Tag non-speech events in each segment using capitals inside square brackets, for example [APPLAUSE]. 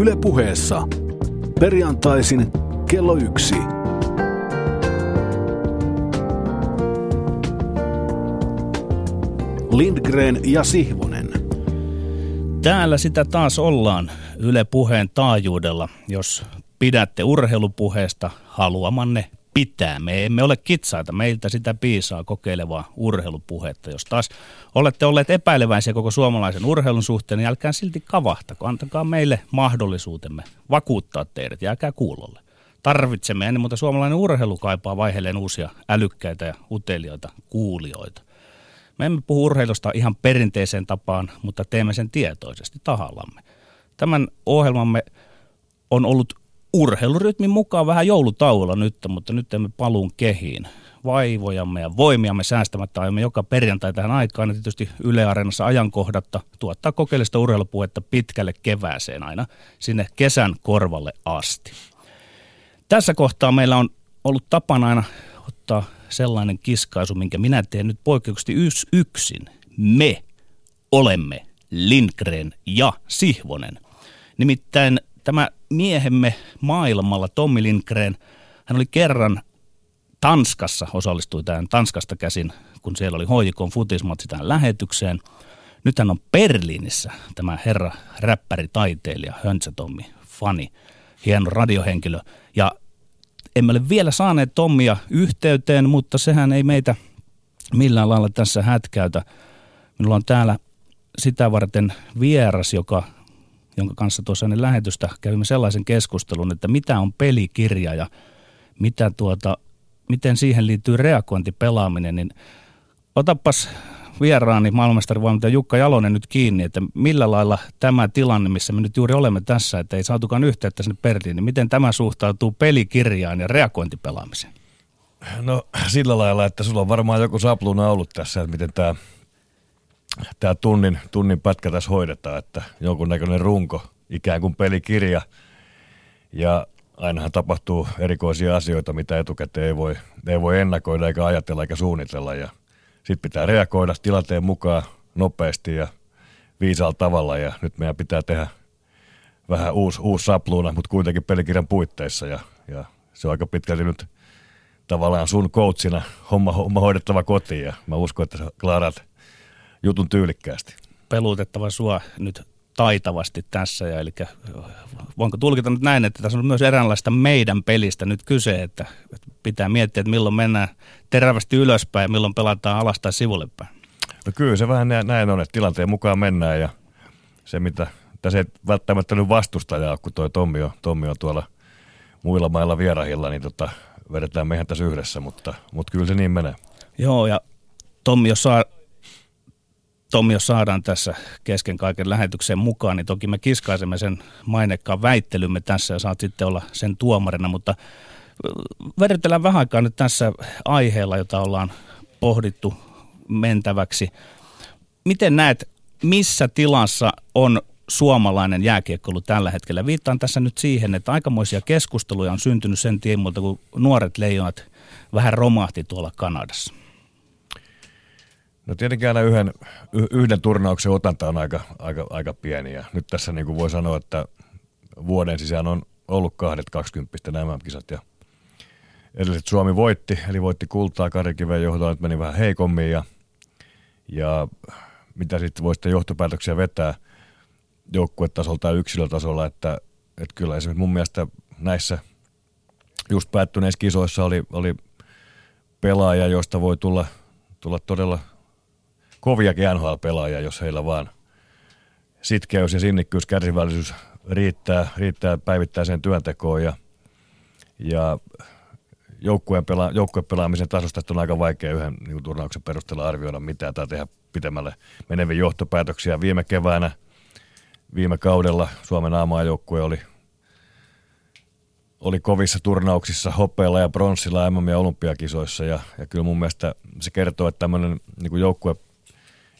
Yle puheessa. Perjantaisin kello yksi. Lindgren ja Sihvonen. Täällä sitä taas ollaan Yle puheen taajuudella. Jos pidätte urheilupuheesta haluamanne pitää. Me emme ole kitsaita, meiltä sitä piisaa kokeilevaa urheilupuhetta. Jos taas olette olleet epäileväisiä koko suomalaisen urheilun suhteen, niin älkää silti kavahtako. Antakaa meille mahdollisuutemme vakuuttaa teidät, jääkää kuulolle. Tarvitsemme ennen muuta suomalainen urheilu kaipaa vaiheelleen uusia älykkäitä ja utelijoita kuulijoita. Me emme puhu urheilusta ihan perinteiseen tapaan, mutta teemme sen tietoisesti tahallamme. Tämän ohjelmamme on ollut urheilurytmin mukaan vähän joulutauolla nyt, mutta nyt emme paluun kehiin. Vaivojamme ja voimiamme säästämättä aiomme joka perjantai tähän aikaan ja tietysti Yle Areenassa ajankohdatta tuottaa kokeellista urheilupuhetta pitkälle kevääseen aina sinne kesän korvalle asti. Tässä kohtaa meillä on ollut tapana aina ottaa sellainen kiskaisu, minkä minä teen nyt poikkeuksellisesti yksin. Me olemme Lindgren ja Sihvonen. Nimittäin tämä miehemme maailmalla, Tommi Lindgren, hän oli kerran Tanskassa, osallistui tähän Tanskasta käsin, kun siellä oli hoikon futismatsi tähän lähetykseen. Nyt hän on Berliinissä, tämä herra räppäri, taiteilija, Höntsä Tommi, fani, hieno radiohenkilö. Ja emme ole vielä saaneet Tommia yhteyteen, mutta sehän ei meitä millään lailla tässä hätkäytä. Minulla on täällä sitä varten vieras, joka jonka kanssa tuossa ennen lähetystä kävimme sellaisen keskustelun, että mitä on pelikirja ja mitä tuota, miten siihen liittyy reagointipelaaminen, niin otapas vieraani maailmanmestarivalmentaja Jukka Jalonen nyt kiinni, että millä lailla tämä tilanne, missä me nyt juuri olemme tässä, että ei saatukaan yhteyttä sinne Berliin, niin miten tämä suhtautuu pelikirjaan ja reagointipelaamiseen? No sillä lailla, että sulla on varmaan joku sapluuna ollut tässä, että miten tämä tämä tunnin, tunnin pätkä tässä hoidetaan, että jonkunnäköinen runko, ikään kuin pelikirja. Ja ainahan tapahtuu erikoisia asioita, mitä etukäteen ei voi, ei voi ennakoida eikä ajatella eikä suunnitella. Ja sitten pitää reagoida tilanteen mukaan nopeasti ja viisaalla tavalla. Ja nyt meidän pitää tehdä vähän uusi, uusi sapluuna, mutta kuitenkin pelikirjan puitteissa. Ja, ja se on aika pitkälti nyt tavallaan sun coachina homma, homma hoidettava kotiin. Ja mä uskon, että sä klaarat jutun tyylikkäästi. Pelutettava sua nyt taitavasti tässä. Ja eli voinko tulkita nyt näin, että tässä on myös eräänlaista meidän pelistä nyt kyse, että pitää miettiä, että milloin mennään terävästi ylöspäin ja milloin pelataan alas tai sivulle päin. No kyllä se vähän näin on, että tilanteen mukaan mennään ja se mitä, tässä ei välttämättä nyt vastustajaa, kun toi Tommi on, Tommi on tuolla muilla mailla vierahilla, niin tota, vedetään meidän tässä yhdessä, mutta, mutta kyllä se niin menee. Joo, ja Tommi, jos saa Tommi, jos saadaan tässä kesken kaiken lähetyksen mukaan, niin toki me kiskaisemme sen mainekkaan väittelymme tässä ja saat sitten olla sen tuomarina, mutta verrytellään vähän aikaa nyt tässä aiheella, jota ollaan pohdittu mentäväksi. Miten näet, missä tilassa on suomalainen jääkiekkoilu tällä hetkellä? Viittaan tässä nyt siihen, että aikamoisia keskusteluja on syntynyt sen tiimoilta, kun nuoret leijonat vähän romahti tuolla Kanadassa. No tietenkin aina yhden, yhden turnauksen otanta on aika, aika, aika pieni ja nyt tässä niin kuin voi sanoa, että vuoden sisään on ollut kahdet 20 nämä kisat ja edelliset Suomi voitti, eli voitti kultaa Karikiven johdolla, nyt meni vähän heikommin ja, ja mitä sitten voi sitten johtopäätöksiä vetää joukkuetasolla tai yksilötasolla, että, että kyllä esimerkiksi mun mielestä näissä just päättyneissä kisoissa oli, oli pelaaja, josta voi tulla, tulla todella koviakin NHL-pelaajia, jos heillä vaan sitkeys ja sinnikkyys, kärsivällisyys riittää, riittää päivittäiseen työntekoon ja, ja joukkueen, pela, joukkueen pelaamisen tasosta on aika vaikea yhden niin turnauksen perusteella arvioida mitään tai tehdä pitemmälle meneviä johtopäätöksiä. Viime keväänä, viime kaudella Suomen aamaajoukkue oli, oli kovissa turnauksissa hopeilla ja bronssilla MM- ja olympiakisoissa ja, ja kyllä mun mielestä se kertoo, että tämmöinen niin joukkue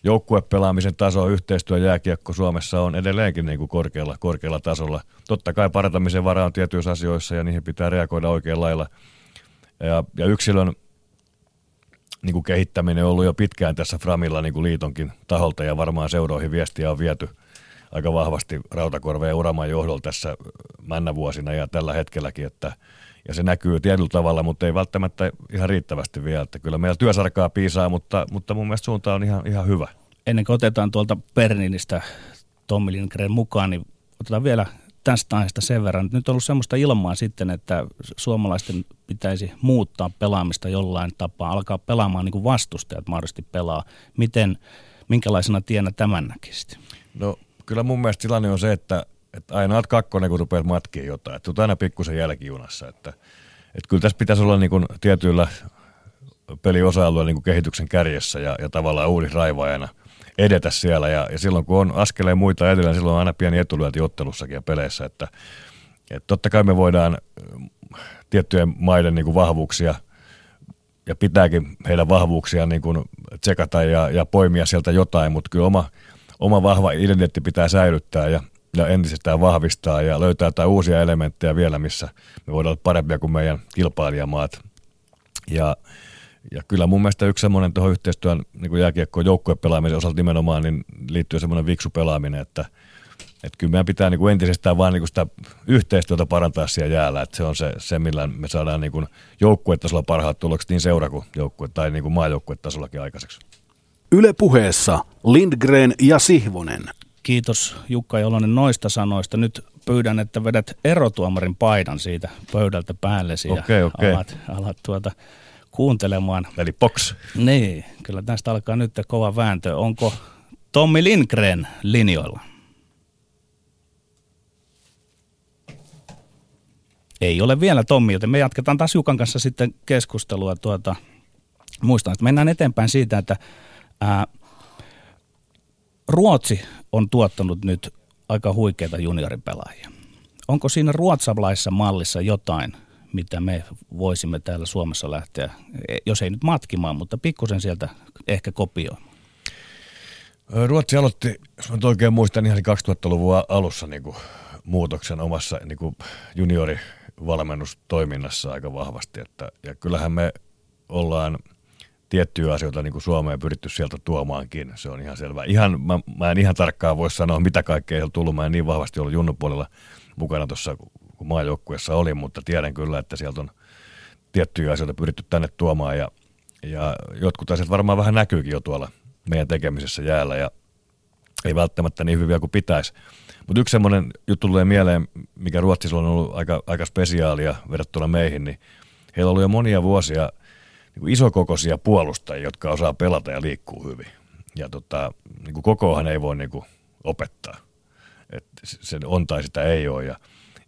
joukkuepelaamisen taso, yhteistyö jääkiekko Suomessa on edelleenkin niin kuin korkealla, korkealla tasolla. Totta kai parantamisen varaa on tietyissä asioissa ja niihin pitää reagoida oikein lailla. Ja, ja yksilön niin kuin kehittäminen on ollut jo pitkään tässä Framilla niin kuin liitonkin taholta ja varmaan seuroihin viestiä on viety aika vahvasti Rautakorven ja Uraman johdolla tässä männävuosina ja tällä hetkelläkin, että ja se näkyy tietyllä tavalla, mutta ei välttämättä ihan riittävästi vielä. Että kyllä meillä työsarkaa piisaa, mutta, mutta mun mielestä suunta on ihan, ihan hyvä. Ennen kuin otetaan tuolta Berniinistä Tommi Lindgren mukaan, niin otetaan vielä tästä aiheesta sen verran. Nyt on ollut semmoista ilmaa sitten, että suomalaisten pitäisi muuttaa pelaamista jollain tapaa, alkaa pelaamaan niin kuin vastustajat mahdollisesti pelaa. Miten, minkälaisena tienä tämän näkisit? No kyllä mun mielestä tilanne on se, että, että aina olet kakkonen, kun rupeat matkiin jotain. Että aina pikkusen jälkijunassa. Että, että kyllä tässä pitäisi olla niin kuin tietyillä peliosa-alueilla niin kuin kehityksen kärjessä ja, ja tavallaan uudisraivaajana – edetä siellä. Ja, ja silloin kun on askeleen muita edellä, niin silloin on aina pieni etulyönti ottelussakin ja peleissä. Että, että totta kai me voidaan tiettyjen maiden niin kuin vahvuuksia ja pitääkin heidän vahvuuksia niin kuin tsekata ja, ja poimia sieltä jotain, mutta kyllä oma, oma vahva identiteetti pitää säilyttää ja, ja entisestään vahvistaa ja löytää jotain uusia elementtejä vielä, missä me voidaan olla parempia kuin meidän kilpailijamaat. Ja ja kyllä mun mielestä yksi semmoinen tuohon yhteistyön niin jääkiekkoon joukkuepelaamisen osalta nimenomaan niin liittyy semmoinen viksu pelaaminen, että, että kyllä meidän pitää niin kuin entisestään vaan niin kuin sitä yhteistyötä parantaa siellä jäällä, että se on se, se millä me saadaan niin joukkuetasolla parhaat tulokset niin seura kuin joukkue tai niin kuin maajoukkuetasollakin aikaiseksi. Yle puheessa Lindgren ja Sihvonen. Kiitos Jukka Jolonen noista sanoista. Nyt pyydän, että vedät erotuomarin paidan siitä pöydältä päällesi okay, ja okay. alat, alat tuota kuuntelemaan. Eli box. Niin, kyllä tästä alkaa nyt kova vääntö. Onko Tommi Lindgren linjoilla? Ei ole vielä Tommi, joten me jatketaan taas Jukan kanssa sitten keskustelua. Tuota, muistan, että mennään eteenpäin siitä, että ää, Ruotsi on tuottanut nyt aika huikeita junioripelaajia. Onko siinä ruotsalaisessa mallissa jotain – mitä me voisimme täällä Suomessa lähteä, jos ei nyt matkimaan, mutta pikkusen sieltä ehkä kopioimaan. Ruotsi aloitti, jos mä oikein muistan, ihan 2000-luvun alussa niin kuin muutoksen omassa niin kuin juniorivalmennustoiminnassa aika vahvasti. Että, ja kyllähän me ollaan tiettyjä asioita niin kuin Suomeen pyritty sieltä tuomaankin, se on ihan selvä. Ihan, mä, mä en ihan tarkkaan voi sanoa, mitä kaikkea on tullut. Mä en niin vahvasti ollut junnupuolella mukana tuossa kun maajoukkuessa olin, mutta tiedän kyllä, että sieltä on tiettyjä asioita pyritty tänne tuomaan ja, ja jotkut asiat varmaan vähän näkyykin jo tuolla meidän tekemisessä jäällä ja ei välttämättä niin hyviä kuin pitäisi. Mutta yksi semmoinen juttu tulee mieleen, mikä Ruotsissa on ollut aika, aika spesiaalia verrattuna meihin, niin heillä ollut jo monia vuosia niin kuin isokokoisia puolustajia, jotka osaa pelata ja liikkuu hyvin. Ja tota, niin kuin kokoahan ei voi niin kuin opettaa. Et se on tai sitä ei ole. Ja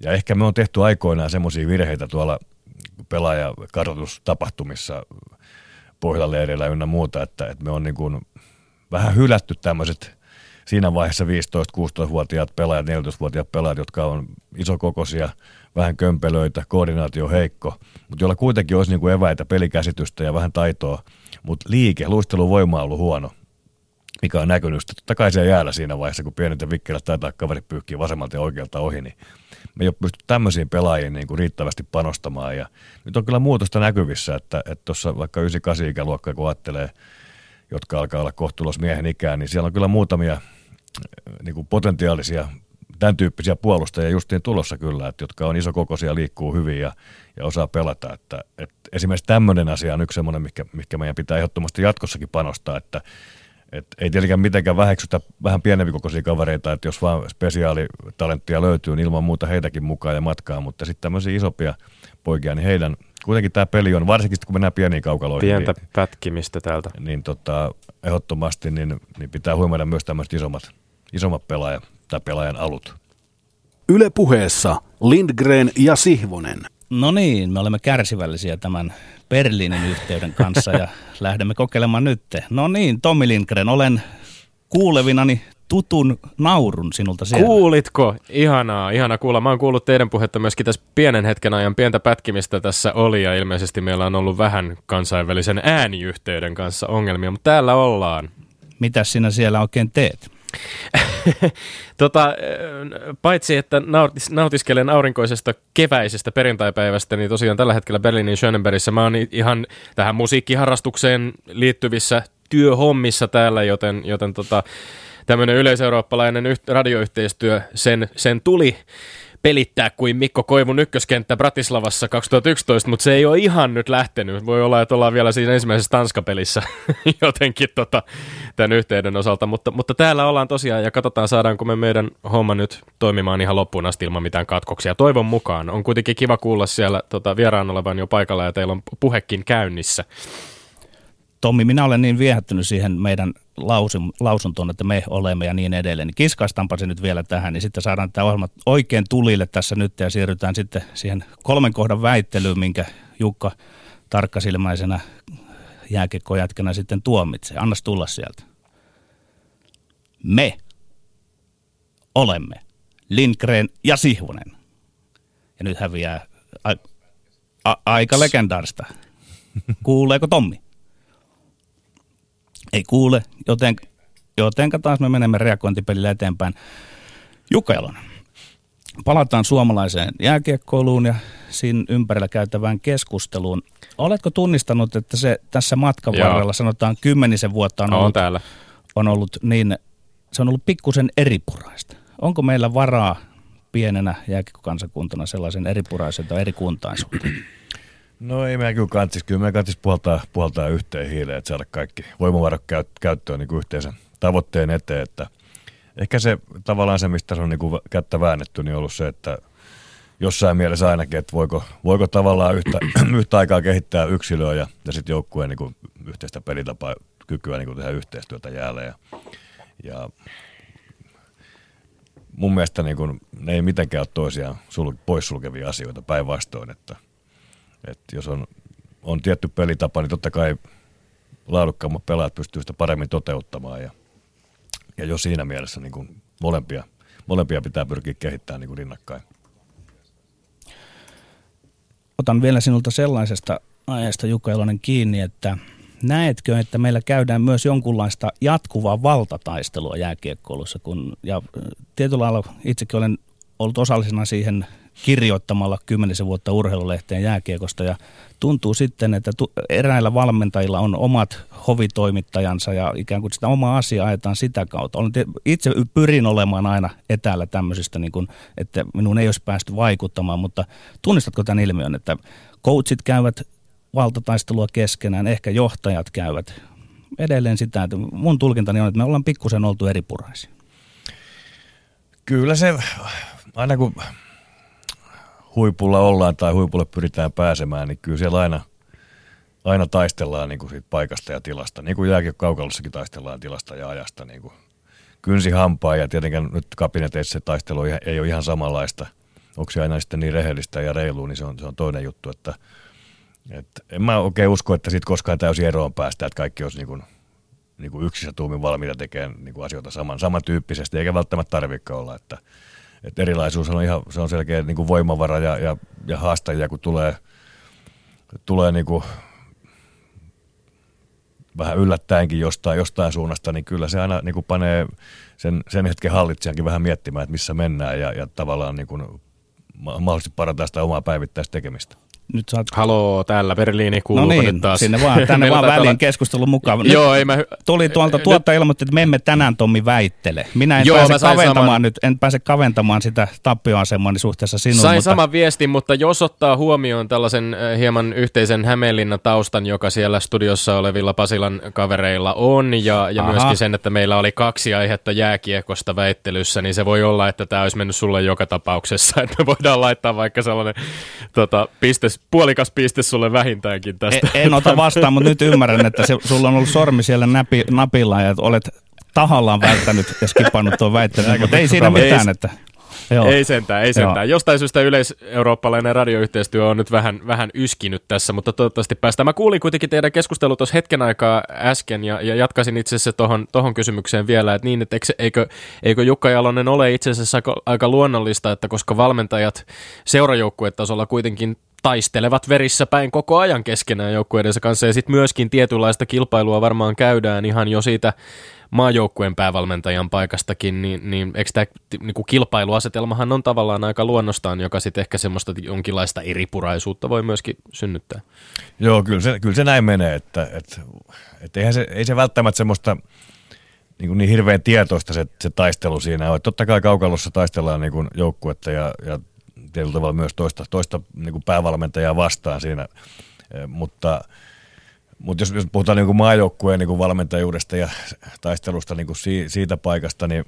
ja ehkä me on tehty aikoinaan semmoisia virheitä tuolla pelaajakartoitustapahtumissa Pohjalaleireillä ynnä muuta, että, että me on niin kuin vähän hylätty tämmöiset siinä vaiheessa 15-16-vuotiaat pelaajat, 14-vuotiaat pelaajat, jotka on isokokoisia, vähän kömpelöitä, koordinaatio heikko, mutta joilla kuitenkin olisi niin kuin eväitä, pelikäsitystä ja vähän taitoa, mutta liike, luisteluvoima on ollut huono mikä on näkynyt. Totta kai siellä jäällä siinä vaiheessa, kun pienet ja vikkelät taitaa kaveri pyyhkiä vasemmalta ja oikealta ohi, niin me ei ole pysty tämmöisiin pelaajiin niin kuin riittävästi panostamaan. Ja nyt on kyllä muutosta näkyvissä, että tuossa vaikka 98 ikäluokkaa, kun ajattelee, jotka alkaa olla kohtuulos miehen ikään, niin siellä on kyllä muutamia niin kuin potentiaalisia tämän tyyppisiä puolustajia justiin tulossa kyllä, että jotka on isokokoisia, liikkuu hyvin ja, ja osaa pelata. Että, että esimerkiksi tämmöinen asia on yksi semmoinen, mikä, mikä meidän pitää ehdottomasti jatkossakin panostaa, että et ei tietenkään mitenkään väheksytä vähän pienempi kokoisia kavereita, että jos vaan spesiaalitalenttia löytyy, niin ilman muuta heitäkin mukaan ja matkaa, mutta sitten tämmöisiä isompia poikia, niin heidän, kuitenkin tämä peli on, varsinkin kun mennään pieniin kaukaloihin. Pientä niin, pätkimistä täältä. Niin tota, ehdottomasti niin, niin pitää huomioida myös tämmöiset isommat, isommat pelaaja, tai pelaajan alut. Yle puheessa Lindgren ja Sihvonen. No niin, me olemme kärsivällisiä tämän Berliinin yhteyden kanssa ja [LAUGHS] lähdemme kokeilemaan nyt. No niin, Tommi Lindgren, olen kuulevinani tutun naurun sinulta siellä. Kuulitko? Ihanaa, ihana kuulla. Mä oon kuullut teidän puhetta myöskin tässä pienen hetken ajan. Pientä pätkimistä tässä oli ja ilmeisesti meillä on ollut vähän kansainvälisen ääniyhteyden kanssa ongelmia, mutta täällä ollaan. Mitä sinä siellä oikein teet? [LAUGHS] tota, paitsi että nautis, nautiskelen aurinkoisesta keväisestä perjantaipäivästä, niin tosiaan tällä hetkellä Berliinin Schönenbergissä. Mä oon ihan tähän musiikkiharrastukseen liittyvissä työhommissa täällä, joten, joten tota, tämmöinen yleiseurooppalainen yht- radioyhteistyö, sen, sen tuli pelittää kuin Mikko Koivun ykköskenttä Bratislavassa 2011, mutta se ei ole ihan nyt lähtenyt. Voi olla, että ollaan vielä siinä ensimmäisessä Tanskapelissä [LAUGHS] jotenkin tota, tämän yhteyden osalta, mutta, mutta täällä ollaan tosiaan ja katsotaan saadaanko me meidän homma nyt toimimaan ihan loppuun asti ilman mitään katkoksia. Toivon mukaan. On kuitenkin kiva kuulla siellä tota, vieraan olevan jo paikalla ja teillä on puhekin käynnissä. Tommi, minä olen niin viehättynyt siihen meidän lausun, lausuntoon, että me olemme ja niin edelleen. Niin kiskaistaanpa se nyt vielä tähän, niin sitten saadaan tämä ohjelma oikein tulille tässä nyt ja siirrytään sitten siihen kolmen kohdan väittelyyn, minkä Jukka tarkkasilmäisenä jääkekkojätkänä sitten tuomitsee. Annas tulla sieltä. Me olemme Lindgren ja Sihvonen. Ja nyt häviää a- a- aika legendaarista. Kuuleeko Tommi? Ei kuule, joten, jotenka taas me menemme reagointipelillä eteenpäin. Jukka Jalonen. Palataan suomalaiseen jääkiekkoiluun ja siinä ympärillä käytävään keskusteluun. Oletko tunnistanut, että se tässä matkan Joo. varrella, sanotaan kymmenisen vuotta on On ollut, täällä. on ollut niin, se on ollut pikkusen eripuraista. Onko meillä varaa pienenä jääkiekkokansakuntana sellaisen eripuraisen tai erikuntaisuuteen? No ei meidän kyllä kantsis, kyllä meidän kantsis puhaltaa, puhaltaa yhteen hiileen, että saada kaikki voimavarat käyt, käyttöön niin yhteisen tavoitteen eteen, että ehkä se tavallaan se, mistä se on niin kuin kättä väännetty, niin on ollut se, että jossain mielessä ainakin, että voiko, voiko tavallaan yhtä, [CLEARS THROAT] yhtä aikaa kehittää yksilöä ja, ja sitten joukkueen niin kuin yhteistä pelitapaa, kykyä niin kuin tehdä yhteistyötä jälleen. Ja, ja mun mielestä niin kuin, ne ei mitenkään ole toisiaan sul, poissulkevia asioita päinvastoin, että että jos on, on tietty pelitapa, niin totta kai laadukkaammat pelaajat pystyy sitä paremmin toteuttamaan. Ja, ja jo siinä mielessä niin kuin molempia, molempia pitää pyrkiä kehittämään niin kuin rinnakkain. otan vielä sinulta sellaisesta aiheesta Jukka Elonen kiinni, että näetkö, että meillä käydään myös jonkunlaista jatkuvaa valtataistelua jääkiekkoilussa, kun, ja tietyllä lailla itsekin olen ollut osallisena siihen kirjoittamalla kymmenisen vuotta urheilulehteen jääkiekosta ja tuntuu sitten, että eräillä valmentajilla on omat hovitoimittajansa ja ikään kuin sitä omaa asiaa ajetaan sitä kautta. Olen itse pyrin olemaan aina etäällä tämmöisistä, niin kuin, että minun ei olisi päästy vaikuttamaan, mutta tunnistatko tämän ilmiön, että coachit käyvät valtataistelua keskenään, ehkä johtajat käyvät edelleen sitä, että mun tulkintani on, että me ollaan pikkusen oltu eripuraisia. Kyllä se, aina kun huipulla ollaan tai huipulle pyritään pääsemään, niin kyllä siellä aina, aina taistellaan niin kuin siitä paikasta ja tilasta. Niin kuin jääkiekko-kaukalossakin taistellaan tilasta ja ajasta niin kuin kynsi hampaa ja tietenkään nyt kabineteissa se taistelu ei- ole ihan samanlaista. Onko se aina sitten niin rehellistä ja reilua, niin se on, se on toinen juttu, että et en mä oikein usko, että siitä koskaan täysin eroon päästä, että kaikki olisi niin kuin, niin kuin yksissä tuumin valmiita tekemään niin kuin asioita saman, samantyyppisesti, eikä välttämättä tarvitse olla, että, että erilaisuus on ihan se on selkeä niin kuin voimavara ja, ja, ja haastajia, kun tulee, tulee niin kuin vähän yllättäenkin jostain, jostain suunnasta, niin kyllä se aina niin kuin panee sen, sen hetken hallitsijankin vähän miettimään, että missä mennään ja, ja tavallaan niin kuin ma- mahdollisesti parantaa sitä omaa päivittäistä tekemistä. Nyt saat Haloo, täällä Berliini, No kuuluuko niin, nyt taas? sinne vaan, tänne [LAUGHS] vaan väliin olla- keskustelun mukaan. Nyt Joo, ei mä... tuli tuolta tuottaja ilmoitti, että me emme tänään Tommi väittele. Minä en Joo, pääse kaventamaan saman- nyt, en pääse kaventamaan sitä tappioasemani suhteessa sinuun. Sain mutta saman viestin, mutta jos ottaa huomioon tällaisen äh, hieman yhteisen Hämeenlinnan taustan, joka siellä studiossa olevilla Pasilan kavereilla on, ja, ja Aha. myöskin sen, että meillä oli kaksi aihetta jääkiekosta väittelyssä, niin se voi olla, että tämä olisi mennyt sulle joka tapauksessa, [LAUGHS] että me voidaan laittaa vaikka sellainen tota, pistes, puolikas piste sulle vähintäänkin tästä. en, en ota vastaan, mutta nyt ymmärrän, että se, sulla on ollut sormi siellä näpi, napilla ja olet tahallaan välttänyt ja skipannut tuon väittelyn, mutta ei siinä mitään, että Joo. Ei sentään, ei sentään. Jostain syystä yleiseurooppalainen radioyhteistyö on nyt vähän, vähän yskinyt tässä, mutta toivottavasti päästään. Mä kuulin kuitenkin teidän keskustelua tuossa hetken aikaa äsken ja, ja jatkaisin itse asiassa tohon, tohon kysymykseen vielä, että niin, että eikö, eikö, eikö Jukka Jalonen ole itse asiassa aika, aika luonnollista, että koska valmentajat seurajoukkuetasolla kuitenkin taistelevat verissä päin koko ajan keskenään joukkueidensa kanssa ja sitten myöskin tietynlaista kilpailua varmaan käydään ihan jo siitä maajoukkueen päävalmentajan paikastakin, niin, niin eikö tämä niinku kilpailuasetelmahan on tavallaan aika luonnostaan, joka sitten ehkä semmoista jonkinlaista eripuraisuutta voi myöskin synnyttää. Joo, kyllä se, kyllä se näin menee, että, että, että eihän se, ei se välttämättä semmoista niin, kuin niin hirveän tietoista se, se taistelu siinä on. Totta kai kaukalossa taistellaan niin kuin joukkuetta ja, ja tietyllä tavalla myös toista, toista niin kuin päävalmentajaa vastaan siinä, mutta mutta jos, jos puhutaan niin maajoukkueen niin valmentajuudesta ja taistelusta niin kuin si, siitä paikasta, niin,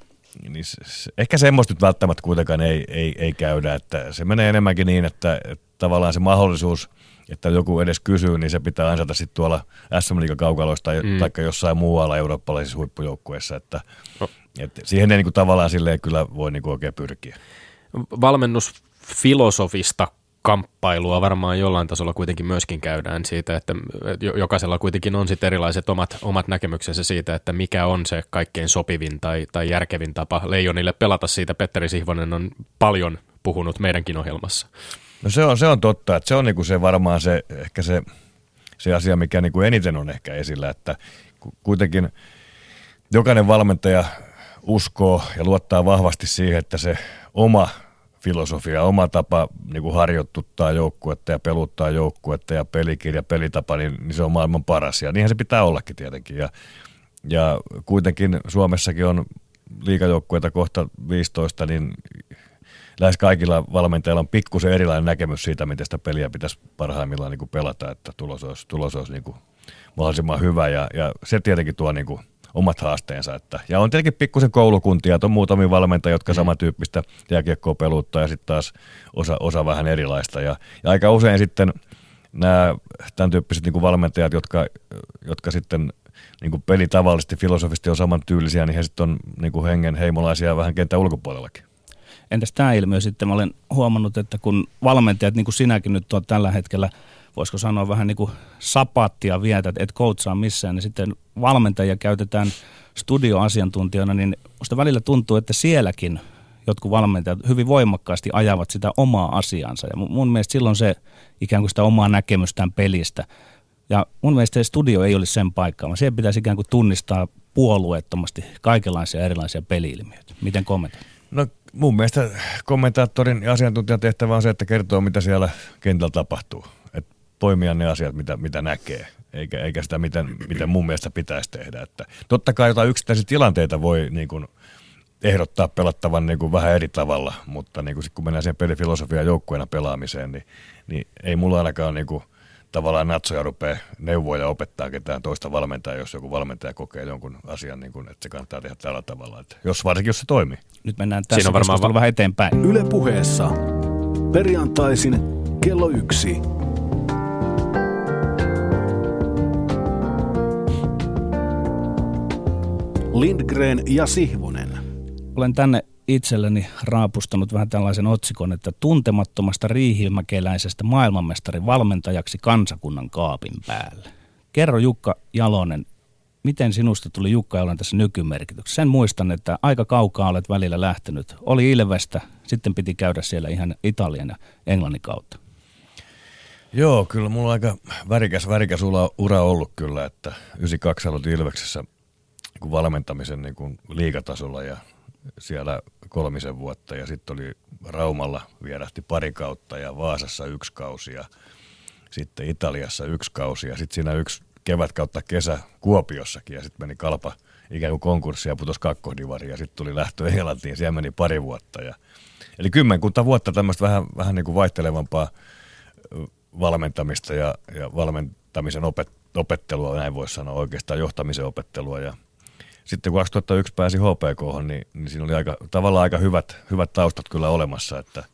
niin se, ehkä semmoista nyt välttämättä kuitenkaan ei, ei, ei käydä. Että se menee enemmänkin niin, että, että tavallaan se mahdollisuus, että joku edes kysyy, niin se pitää ansata sitten tuolla SM kaukaloista tai, mm. tai jossain muualla eurooppalaisissa huippujoukkueissa. Että, no. että siihen ei niin kuin tavallaan silleen kyllä voi niin kuin oikein pyrkiä. Valmennusfilosofista kamppailua varmaan jollain tasolla kuitenkin myöskin käydään siitä, että jokaisella kuitenkin on sitten erilaiset omat, omat näkemyksensä siitä, että mikä on se kaikkein sopivin tai, tai järkevin tapa Leijonille pelata siitä. Petteri Sihvonen on paljon puhunut meidänkin ohjelmassa. No se on, se on totta, että se on niinku se varmaan se, ehkä se, se asia, mikä niinku eniten on ehkä esillä, että kuitenkin jokainen valmentaja uskoo ja luottaa vahvasti siihen, että se oma filosofia, oma tapa niin kuin harjoittuttaa joukkuetta ja peluttaa joukkuetta ja pelikirja, pelitapa, niin, niin se on maailman paras. Ja niinhän se pitää ollakin tietenkin. Ja, ja kuitenkin Suomessakin on liikajoukkueita kohta 15, niin lähes kaikilla valmentajilla on pikkusen erilainen näkemys siitä, miten sitä peliä pitäisi parhaimmillaan niin kuin pelata, että tulos olisi, tulos olisi niin kuin mahdollisimman hyvä. Ja, ja se tietenkin tuo niin kuin omat haasteensa. Että, ja on tietenkin pikkusen koulukuntia, on muutamia valmentajia, jotka mm. samantyyppistä jääkiekkoa peluttaa ja sitten taas osa, osa vähän erilaista. Ja, ja aika usein sitten nämä tämän tyyppiset niin valmentajat, jotka, jotka sitten niin kuin peli tavallisesti filosofisesti on samantyylisiä, niin he sitten on niin kuin hengen heimolaisia vähän kentän ulkopuolellakin. Entäs tämä ilmiö sitten? Mä olen huomannut, että kun valmentajat, niin kuin sinäkin nyt on tällä hetkellä – voisiko sanoa vähän niin kuin sapattia vietät, et coachaa missään, niin sitten valmentajia käytetään studioasiantuntijana, niin musta välillä tuntuu, että sielläkin jotkut valmentajat hyvin voimakkaasti ajavat sitä omaa asiansa. Ja mun mielestä silloin se ikään kuin sitä omaa näkemystään pelistä. Ja mun mielestä se studio ei olisi sen paikka, vaan siellä pitäisi ikään kuin tunnistaa puolueettomasti kaikenlaisia erilaisia peliilmiöitä. Miten kommentoit? No mun mielestä kommentaattorin ja asiantuntijan tehtävä on se, että kertoo mitä siellä kentällä tapahtuu poimia ne asiat, mitä, mitä näkee, eikä, eikä sitä, miten, miten mun mielestä pitäisi tehdä. Että totta kai jotain yksittäisiä tilanteita voi niin kuin, ehdottaa pelattavan niin kuin vähän eri tavalla, mutta niin kuin, kun mennään siihen pelifilosofian joukkueena pelaamiseen, niin, niin ei mulla ainakaan niin kuin, tavallaan natsoja rupeaa neuvoja opettaa ketään toista valmentajaa, jos joku valmentaja kokee jonkun asian, niin kuin, että se kannattaa tehdä tällä tavalla. Että jos, varsinkin jos se toimii. Nyt mennään tässä on varmaan va- vähän eteenpäin. Yle puheessa perjantaisin kello yksi. Lindgren ja Sihvonen. Olen tänne itselleni raapustanut vähän tällaisen otsikon, että tuntemattomasta riihimäkeläisestä maailmanmestarin valmentajaksi kansakunnan kaapin päälle. Kerro Jukka Jalonen, miten sinusta tuli Jukka Jalonen tässä nykymerkityksessä? Sen muistan, että aika kaukaa olet välillä lähtenyt. Oli Ilvestä, sitten piti käydä siellä ihan Italian ja Englannin kautta. Joo, kyllä mulla on aika värikäs, värikäs ura ollut kyllä, että 92 aloitin Ilveksessä niin valmentamisen niin kuin liikatasolla ja siellä kolmisen vuotta ja sitten oli Raumalla vierähti pari kautta ja Vaasassa yksi kausi ja sitten Italiassa yksi kausi ja sitten siinä yksi kevät kautta kesä Kuopiossakin ja sitten meni kalpa ikään kuin konkurssi ja putosi kakkodivari ja sitten tuli lähtö Englantiin, siellä meni pari vuotta. Ja, eli kymmenkunta vuotta tämmöistä vähän, vähän niin kuin vaihtelevampaa valmentamista ja, ja valmentamisen opet, opettelua, näin voisi sanoa, oikeastaan johtamisen opettelua ja sitten kun 2001 pääsi HPK, niin, niin siinä oli aika, tavallaan aika hyvät, hyvät taustat kyllä olemassa, että,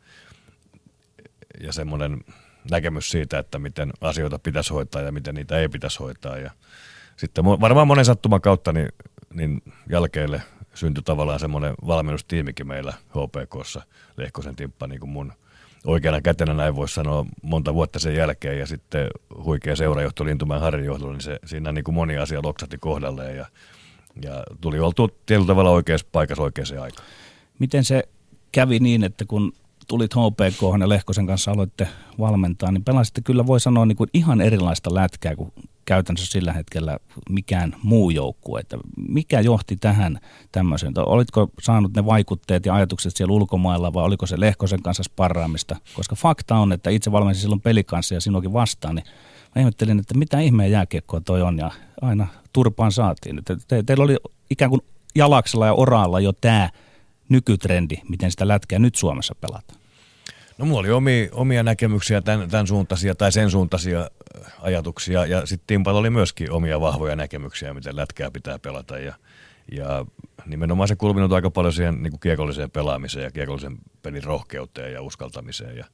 ja semmoinen näkemys siitä, että miten asioita pitäisi hoitaa ja miten niitä ei pitäisi hoitaa. Ja sitten varmaan monen sattuman kautta niin, niin jälkeelle syntyi tavallaan semmoinen valmennustiimikin meillä HPKssa, Lehkosen timppa niin kuin mun oikeana kätenä näin voisi sanoa monta vuotta sen jälkeen. Ja sitten huikea seurajohto Lintumäen Harri johdolla, niin se, siinä niin kuin moni asia loksahti kohdalleen. Ja ja tuli oltu tietyllä tavalla oikeassa paikassa oikeaan aikaan. Miten se kävi niin, että kun tulit HPK ja Lehkosen kanssa aloitte valmentaa, niin pelasitte kyllä voi sanoa niin kuin ihan erilaista lätkää kuin käytännössä sillä hetkellä mikään muu joukkue. Että mikä johti tähän tämmöiseen? Olitko saanut ne vaikutteet ja ajatukset siellä ulkomailla vai oliko se Lehkosen kanssa sparraamista? Koska fakta on, että itse valmensin silloin pelikanssa ja sinuakin vastaan, niin mä ihmettelin, että mitä ihmeen jääkiekkoa toi on ja aina turpaan saatiin. Te, te, teillä oli ikään kuin jalaksella ja oraalla jo tämä nykytrendi, miten sitä lätkää nyt Suomessa pelataan? No mulla oli omia, omia näkemyksiä, tämän, tämän suuntaisia tai sen suuntaisia ajatuksia. Ja sitten Timpalla oli myöskin omia vahvoja näkemyksiä, miten lätkää pitää pelata. Ja, ja nimenomaan se kulminut aika paljon siihen niin kuin kiekolliseen pelaamiseen ja kiekollisen pelin rohkeuteen ja uskaltamiseen. Ja,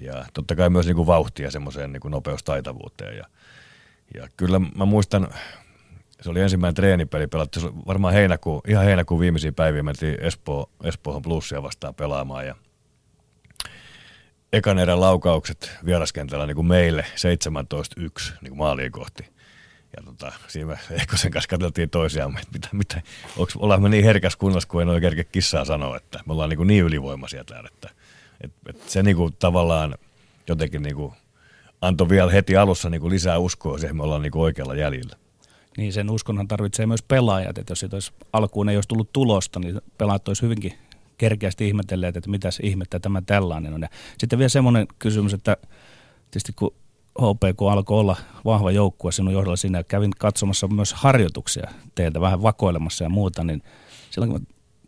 ja totta kai myös niin kuin vauhtia semmoiseen niin kuin nopeustaitavuuteen. Ja, ja kyllä mä muistan, se oli ensimmäinen treenipeli pelattu, varmaan heinäkuun, ihan heinäkuun viimeisiä päiviä mentiin Espoo, Espoohon plussia vastaan pelaamaan. Ja ekan erän laukaukset vieraskentällä niin kuin meille 17-1 niin kuin maaliin kohti. Ja tota, siinä me sen kanssa katseltiin toisiaan, että mitä, mitä, onks, ollaan me niin herkäs kunnossa, kun en ole kerke kissaa sanoa, että me ollaan niin, kuin niin ylivoimaisia täällä, että et, et se niin kuin tavallaan jotenkin niin kuin antoi vielä heti alussa niin kuin lisää uskoa siihen, me ollaan niin kuin oikealla jäljellä. Niin sen uskonhan tarvitsee myös pelaajat, että jos olisi, alkuun ei olisi tullut tulosta, niin pelaajat olisi hyvinkin kerkeästi ihmetelleet, että mitäs ihmettä tämä tällainen on. Ja sitten vielä semmoinen kysymys, että tietysti kun HPK alkoi olla vahva joukkue sinun johdolla siinä, kävin katsomassa myös harjoituksia teiltä, vähän vakoilemassa ja muuta, niin silloin kun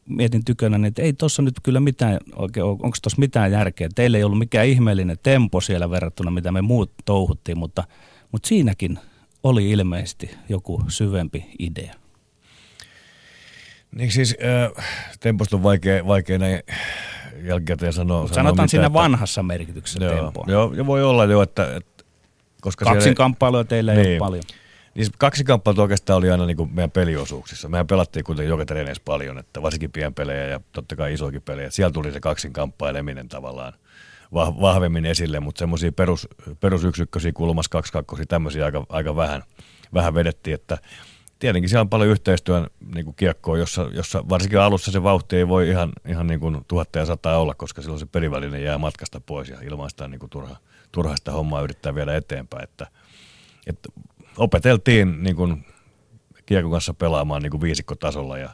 mietin tykönä, niin että ei tuossa nyt kyllä mitään, oikein, onko tuossa mitään järkeä. Teillä ei ollut mikään ihmeellinen tempo siellä verrattuna, mitä me muut touhuttiin, mutta, mutta siinäkin oli ilmeisesti joku syvempi idea. Niin siis äh, temposta on vaikea, vaikea näin jälkikäteen sanoa. Mutta sanotaan mitä, siinä että, vanhassa merkityksessä joo, tempoa. Joo, ja voi olla jo, että, että koska Kaksinkamppailuja teillä ei niin, ole paljon. Niin kaksikamppailut oikeastaan oli aina niin kuin meidän peliosuuksissa. Mehän pelattiin kuitenkin joka treeneissä paljon, että varsinkin pienpelejä ja totta kai isoikin pelejä. Siellä tuli se kaksinkamppaileminen tavallaan vahvemmin esille, mutta semmoisia perus, perusyksikköisiä kulmas, kaksi kakkosia, tämmöisiä aika, aika vähän, vähän vedettiin, että tietenkin siellä on paljon yhteistyön niin kuin kiekkoa, jossa, jossa varsinkin alussa se vauhti ei voi ihan, ihan niin kuin tuhatta ja sataa olla, koska silloin se perivälinen jää matkasta pois ja ilman sitä niin kuin turha, turha sitä hommaa yrittää viedä eteenpäin. Että, että opeteltiin niin kuin kiekon kanssa pelaamaan niin kuin viisikkotasolla ja,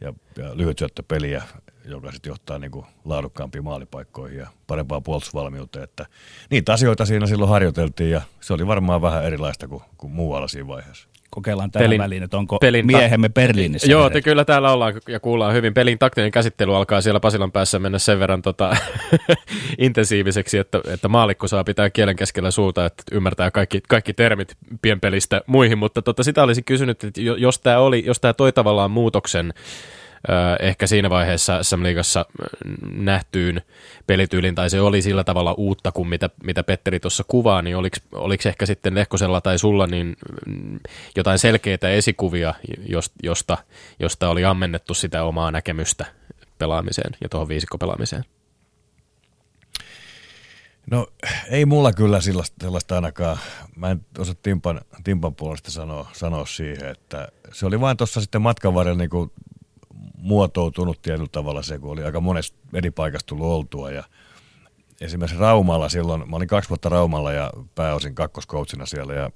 ja, ja lyhytsyöttöpeliä, joka sitten johtaa niin kuin laadukkaampiin maalipaikkoihin ja parempaan puolustusvalmiuteen. Että niitä asioita siinä silloin harjoiteltiin ja se oli varmaan vähän erilaista kuin, kuin muualla siinä vaiheessa kokeillaan tähän pelin, väliin, että onko pelin miehemme Berliinissä. Joo, te kyllä täällä ollaan ja kuullaan hyvin. Pelin taktinen käsittely alkaa siellä Pasilan päässä mennä sen verran tota, [LAUGHS] intensiiviseksi, että, että maalikko saa pitää kielen keskellä suuta, että ymmärtää kaikki, kaikki termit pienpelistä muihin, mutta tota, sitä olisi kysynyt, että jos tämä oli, jos tämä toi tavallaan muutoksen ehkä siinä vaiheessa SM Liigassa nähtyyn pelityyliin, tai se oli sillä tavalla uutta kuin mitä, mitä Petteri tuossa kuvaa, niin oliko, oliko ehkä sitten Lehkosella tai sulla niin mm, jotain selkeitä esikuvia, josta, josta oli ammennettu sitä omaa näkemystä pelaamiseen ja tuohon viisikkopelaamiseen? No ei mulla kyllä sellaista, sellaista ainakaan. Mä en osaa Timpan, Timpan puolesta sanoa, sanoa siihen, että se oli vain tuossa sitten matkan varrella niin muotoutunut tietyllä tavalla se, kun oli aika monesta eri paikasta tullut oltua ja esimerkiksi Raumalla silloin, mä olin kaksi vuotta Raumalla ja pääosin kakkoskoutsina siellä ja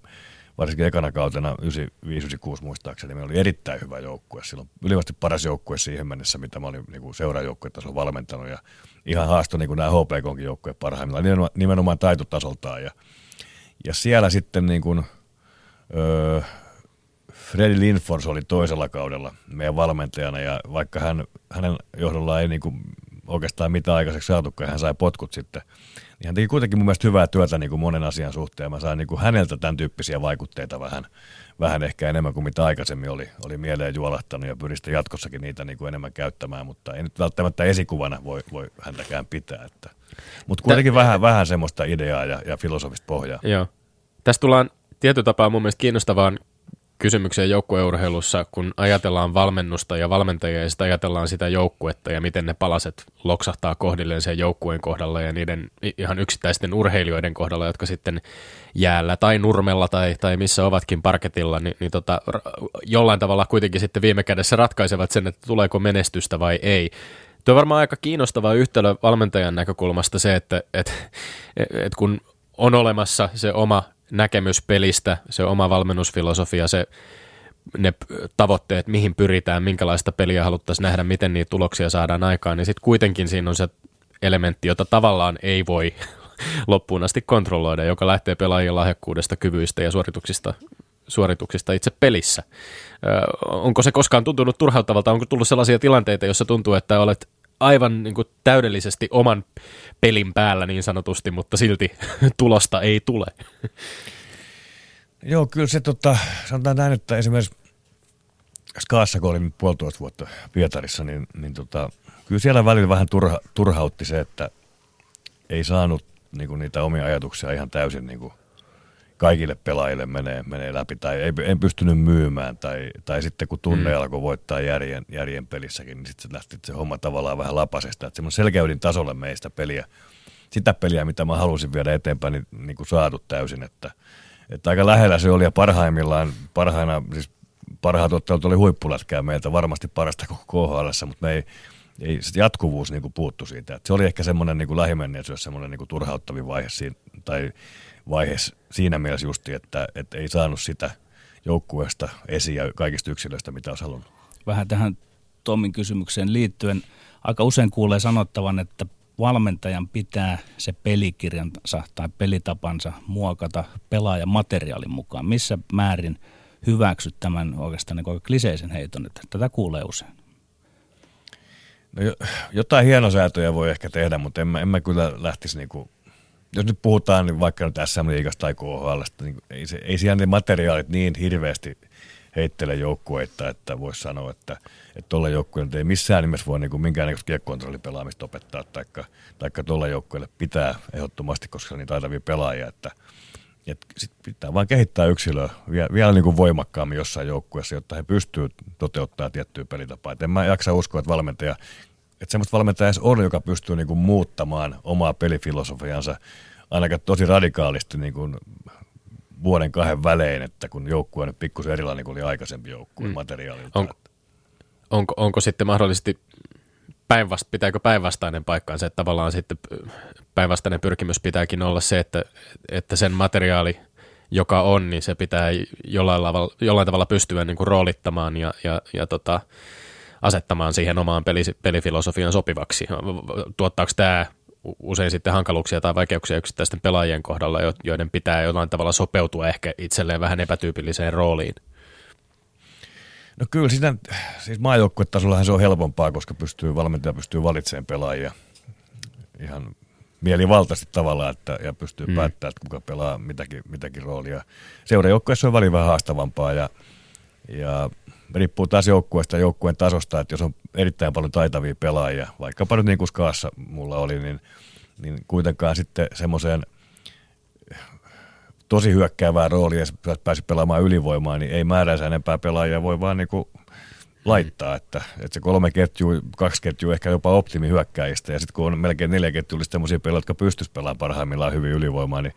varsinkin ekana kautena 95-96 muistaakseni, meillä oli erittäin hyvä joukkue. Silloin ylivästi paras joukkue siihen mennessä, mitä mä olin niin seuraajoukkuetasolla valmentanut ja ihan haasto niin nämä HPKonkin joukkueet parhaimmillaan, nimenomaan, nimenomaan taitotasoltaan. Ja, ja siellä sitten niin kuin, öö, Freddy Lindfors oli toisella kaudella meidän valmentajana ja vaikka hän, hänen johdollaan ei niin kuin oikeastaan mitään aikaiseksi saatukaan, hän sai potkut sitten, niin hän teki kuitenkin mun mielestä hyvää työtä niin kuin monen asian suhteen. Mä sain niin kuin häneltä tämän tyyppisiä vaikutteita vähän, vähän ehkä enemmän kuin mitä aikaisemmin oli, oli mieleen juolahtanut ja pyrin sitten jatkossakin niitä niin kuin enemmän käyttämään, mutta ei nyt välttämättä esikuvana voi, voi häntäkään pitää. Että. Mutta kuitenkin Tä, vähän, vähän semmoista ideaa ja, ja filosofista pohjaa. Joo. Tästä tullaan tietyllä tapaa mun mielestä kiinnostavaan kysymykseen joukkueurheilussa, kun ajatellaan valmennusta ja valmentajia ja sitten ajatellaan sitä joukkuetta ja miten ne palaset loksahtaa kohdilleen sen joukkueen kohdalla ja niiden ihan yksittäisten urheilijoiden kohdalla, jotka sitten jäällä tai nurmella tai, tai missä ovatkin parketilla, niin, niin tota, jollain tavalla kuitenkin sitten viime kädessä ratkaisevat sen, että tuleeko menestystä vai ei. Tuo on varmaan aika kiinnostava yhtälö valmentajan näkökulmasta se, että et, et kun on olemassa se oma näkemys pelistä, se oma valmennusfilosofia, se, ne tavoitteet, mihin pyritään, minkälaista peliä haluttaisiin nähdä, miten niitä tuloksia saadaan aikaan, niin sitten kuitenkin siinä on se elementti, jota tavallaan ei voi [LAUGHS] loppuun asti kontrolloida, joka lähtee pelaajien lahjakkuudesta, kyvyistä ja suorituksista suorituksista itse pelissä. onko se koskaan tuntunut turhauttavalta? Onko tullut sellaisia tilanteita, joissa tuntuu, että olet aivan niin kuin täydellisesti oman pelin päällä niin sanotusti, mutta silti [LAUGHS] tulosta ei tule? Joo, kyllä se tota, sanotaan näin, että esimerkiksi Skaassa, kun olin puolitoista vuotta Pietarissa, niin, niin tota, kyllä siellä välillä vähän turha, turhautti se, että ei saanut niin kuin niitä omia ajatuksia ihan täysin niin kuin kaikille pelaajille menee, menee läpi, tai ei, en pystynyt myymään, tai, tai sitten kun tunne mm. alkoi voittaa järjen, järjen pelissäkin, niin sitten se lähti se homma tavallaan vähän lapasesta, että semmoinen selkeydin tasolle meistä peliä, sitä peliä, mitä mä halusin viedä eteenpäin, niin, niin kuin saatu täysin, että, että aika lähellä se oli, ja parhaimmillaan, parhaina, siis parhaat ottelut oli huippulätkää meiltä, varmasti parasta koko KHL, mutta me ei, ei se jatkuvuus niin kuin puuttu siitä. Et se oli ehkä semmoinen niin lähimenneisyys, semmoinen niin turhauttavin vaihe siinä, tai vaihe siinä mielessä justi, että, että ei saanut sitä joukkueesta esiin ja kaikista yksilöistä, mitä olisi halunnut. Vähän tähän Tommin kysymykseen liittyen, aika usein kuulee sanottavan, että valmentajan pitää se pelikirjansa tai pelitapansa muokata pelaajan materiaalin mukaan. Missä määrin hyväksyt tämän oikeastaan niin kliseisen heiton, että tätä kuulee usein? No, jotain hienosäätöjä voi ehkä tehdä, mutta en mä, en mä kyllä lähtisi niinku, jos nyt puhutaan niin vaikka nyt SM-liigasta tai KHL, niin ei, se, ei siellä ne materiaalit niin hirveästi heittele joukkueita, että voisi sanoa, että tuolla joukkueelle ei missään nimessä voi niin minkäännäköistä kiekkontrollipelaamista opettaa, taikka, taikka tuolla joukkueelle pitää ehdottomasti, koska niin taitavia pelaajia, että et sit pitää vaan kehittää yksilöä vielä, vielä niin kuin voimakkaammin jossain joukkueessa, jotta he pystyvät toteuttamaan tiettyä pelitapaa. Et en mä jaksa uskoa, että valmentaja, että semmoista valmentajaa on, joka pystyy niin kuin muuttamaan omaa pelifilosofiansa ainakaan tosi radikaalisti niin kuin vuoden kahden välein, että kun joukkue on nyt pikkusen erilainen kuin oli aikaisempi joukkue mm. materiaalilta. On, onko, onko sitten mahdollisesti päinvast, pitääkö päinvastainen paikkaansa, että tavallaan sitten päinvastainen pyrkimys pitääkin olla se, että, että sen materiaali, joka on, niin se pitää jollain, tavalla, jollain tavalla pystyä niin kuin roolittamaan ja, ja, ja tota, asettamaan siihen omaan peli, pelifilosofian sopivaksi. Tuottaako tämä usein sitten hankaluuksia tai vaikeuksia yksittäisten pelaajien kohdalla, joiden pitää jollain tavalla sopeutua ehkä itselleen vähän epätyypilliseen rooliin? No kyllä siinä, siis maajoukkuetasollahan se on helpompaa, koska pystyy, valmentaja pystyy valitsemaan pelaajia ihan mielivaltaisesti tavallaan, että, ja pystyy mm. päättämään, että kuka pelaa mitäkin, mitäkin roolia. Seurajoukkueessa on väliin vähän haastavampaa ja, ja riippuu taas joukkueesta joukkueen tasosta, että jos on erittäin paljon taitavia pelaajia, vaikkapa nyt niin kuin Skaassa mulla oli, niin, niin kuitenkaan sitten semmoiseen tosi hyökkäävää roolia ja pääsi pelaamaan ylivoimaa, niin ei määränsä enempää pelaajia voi vaan niin kuin laittaa, että, että se kolme ketjua, kaksi ketjua ehkä jopa optimi hyökkäistä, ja sitten kun on melkein neljä ketjua, olisi sellaisia pelaajia, jotka pystyisivät pelaamaan parhaimmillaan hyvin ylivoimaa, niin,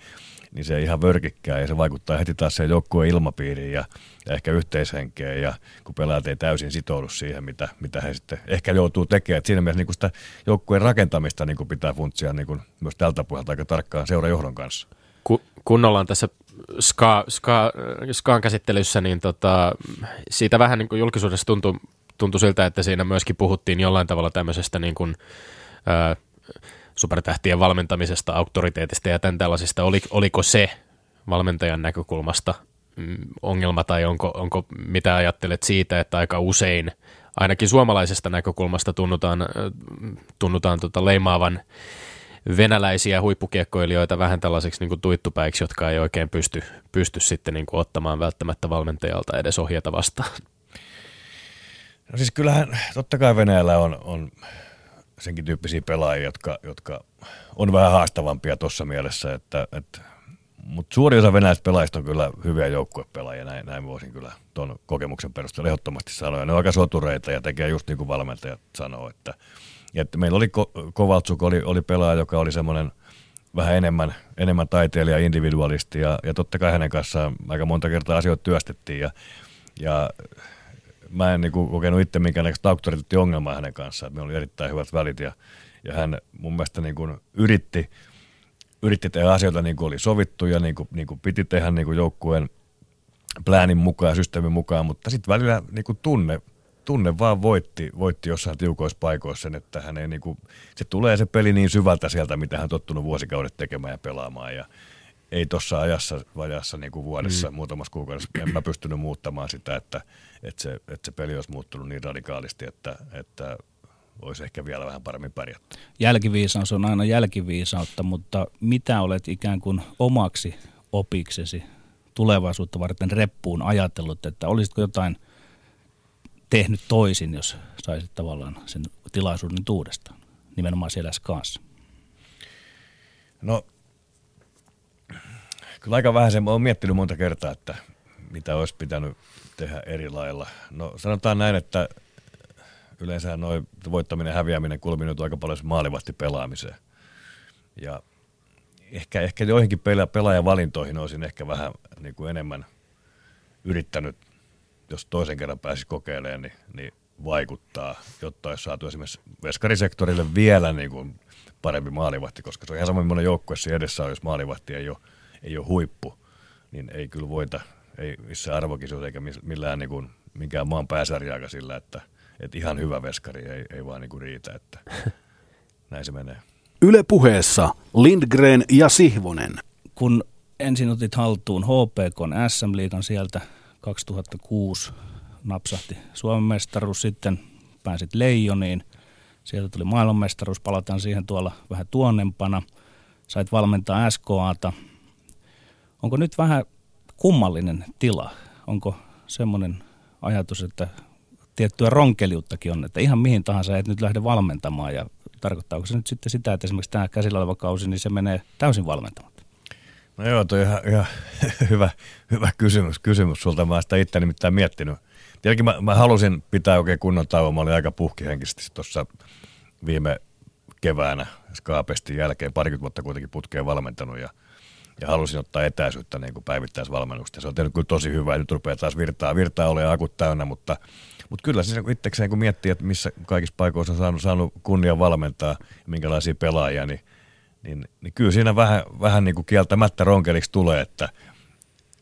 niin se ei ihan vörkikkää, ja se vaikuttaa heti taas se joukkueen ilmapiiriin ja, ja ehkä yhteishenkeen, ja kun pelaajat ei täysin sitoudu siihen, mitä, mitä he sitten ehkä joutuu tekemään. Et siinä mielessä niin sitä joukkueen rakentamista niin pitää funtsia niin myös tältä puolelta aika tarkkaan seurajohdon kanssa. Ku, kun ollaan tässä ska, ska, Skaan käsittelyssä, niin tota, siitä vähän niin kuin julkisuudessa tuntui, tuntui siltä, että siinä myöskin puhuttiin jollain tavalla tämmöisestä niin kuin, ää, supertähtien valmentamisesta, auktoriteetista ja tämän tällaisesta. Oli, oliko se valmentajan näkökulmasta mm, ongelma tai onko, onko mitä ajattelet siitä, että aika usein ainakin suomalaisesta näkökulmasta tunnutaan, tunnutaan tota leimaavan venäläisiä huippukiekkoilijoita vähän tällaiseksi niin kuin tuittupäiksi, jotka ei oikein pysty, pysty sitten niin kuin ottamaan välttämättä valmentajalta edes ohjata vastaan. No siis kyllähän totta kai Venäjällä on, on senkin tyyppisiä pelaajia, jotka, jotka on vähän haastavampia tuossa mielessä, että, että mutta suuri osa venäläisistä pelaajista on kyllä hyviä joukkuepelaajia, näin, näin voisin kyllä tuon kokemuksen perusteella ehdottomasti sanoa. Ne on aika sotureita ja tekee just niin kuin valmentajat sanoo, että – että meillä oli Ko- Kovaltsuk, oli, oli pelaaja, joka oli semmoinen vähän enemmän, enemmän taiteilija, individualisti ja, ja totta kai hänen kanssaan aika monta kertaa asioita työstettiin ja, ja mä en niin kuin, kokenut itse minkäännäköistä auktoriteettiongelmaa hänen kanssaan. Me oli erittäin hyvät välit ja, ja hän mun mielestä niin kuin yritti, yritti tehdä asioita niin kuin oli sovittu ja niin kuin, niin kuin piti tehdä niin kuin joukkueen pläänin mukaan ja systeemin mukaan, mutta sitten välillä niin kuin tunne tunne vaan voitti, voitti jossain tiukoissa paikoissa sen, että hän ei niinku, se tulee se peli niin syvältä sieltä, mitä hän on tottunut vuosikaudet tekemään ja pelaamaan. Ja, ei tuossa ajassa, vajassa niin kuin vuodessa, mm. muutamassa kuukaudessa, en mä pystynyt muuttamaan sitä, että, että, se, että se peli olisi muuttunut niin radikaalisti, että, että olisi ehkä vielä vähän paremmin pärjätty. Jälkiviisaus on aina jälkiviisautta, mutta mitä olet ikään kuin omaksi opiksesi tulevaisuutta varten reppuun ajatellut, että olisitko jotain tehnyt toisin, jos saisit tavallaan sen tilaisuuden uudestaan, nimenomaan siellä SKassa? No, kyllä aika vähän sen, olen miettinyt monta kertaa, että mitä olisi pitänyt tehdä eri lailla. No sanotaan näin, että yleensä noin voittaminen ja häviäminen kulminut aika paljon maalivahti pelaamiseen. Ja ehkä, ehkä joihinkin pela, pelaajavalintoihin olisin ehkä vähän niin kuin enemmän yrittänyt, jos toisen kerran pääsi kokeilemaan, niin, niin vaikuttaa, jotta olisi saatu esimerkiksi veskarisektorille vielä niin kuin parempi maalivahti, koska se on ihan sama millainen joukkueessa edessä on, jos maalivahti ei ole, ei ole huippu, niin ei kyllä voita, ei missään arvokisuus eikä millään niin kuin, minkään maan pääsarjaakaan sillä, että, että ihan hyvä veskari ei, ei vaan niin kuin riitä, että [LAUGHS] näin se menee. Yle puheessa Lindgren ja Sihvonen. Kun ensin otit haltuun HPK SM-liigan sieltä 2006 napsahti Suomen mestaruus, sitten pääsit Leijoniin, sieltä tuli maailmanmestaruus, palataan siihen tuolla vähän tuonnempana, sait valmentaa SKAta. Onko nyt vähän kummallinen tila? Onko semmoinen ajatus, että tiettyä ronkeliuttakin on, että ihan mihin tahansa et nyt lähde valmentamaan ja tarkoittaako se nyt sitten sitä, että esimerkiksi tämä käsillä oleva kausi, niin se menee täysin valmentamatta? No joo, tuo ihan, ihan [LAUGHS] hyvä, hyvä kysymys, kysymys sulta. Mä sitä itse nimittäin miettinyt. Tietenkin mä, mä halusin pitää oikein kunnon tauon. Mä olin aika puhkihenkisesti tuossa viime keväänä Skaapestin jälkeen parikymmentä vuotta kuitenkin putkeen valmentanut ja, ja halusin ottaa etäisyyttä niin kuin päivittäisvalmennuksesta. Se on tehnyt kyllä tosi hyvää. Nyt rupeaa taas virtaa, virtaa ole akut täynnä, mutta – mutta kyllä siis itsekseen kun miettii, että missä kaikissa paikoissa on saanut, saanut kunnia valmentaa, minkälaisia pelaajia, niin, niin, niin kyllä siinä vähän, vähän niin kuin kieltämättä ronkeliksi tulee, että,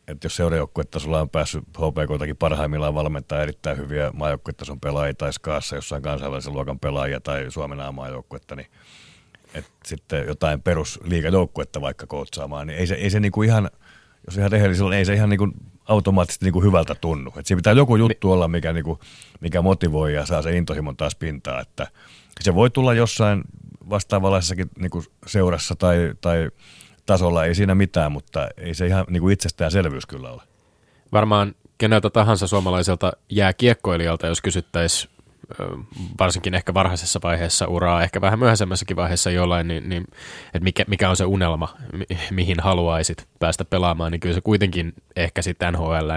että jos seurajoukkuetasolla on päässyt HPKtakin parhaimmillaan valmentaa erittäin hyviä maajoukkuetason pelaajia tai skaassa jossain kansainvälisen luokan pelaajia tai Suomen maajoukkuetta, niin että sitten jotain perusliikajoukkuetta vaikka kootsaamaan, niin ei se, ei se niin kuin ihan, jos ihan rehellisellä, ei se ihan niin kuin automaattisesti niin kuin hyvältä tunnu. Et siinä pitää joku juttu olla, mikä, niin kuin, mikä motivoi ja saa se intohimon taas pintaa. Että se voi tulla jossain vastaavanlaisessakin niin kuin seurassa tai, tai tasolla, ei siinä mitään, mutta ei se ihan niin kuin itsestäänselvyys kyllä ole. Varmaan keneltä tahansa suomalaiselta jää kiekkoilijalta, jos kysyttäisiin varsinkin ehkä varhaisessa vaiheessa uraa, ehkä vähän myöhäisemmässäkin vaiheessa jollain, niin, niin että mikä, mikä on se unelma, mi, mihin haluaisit päästä pelaamaan, niin kyllä se kuitenkin ehkä sitten NHL,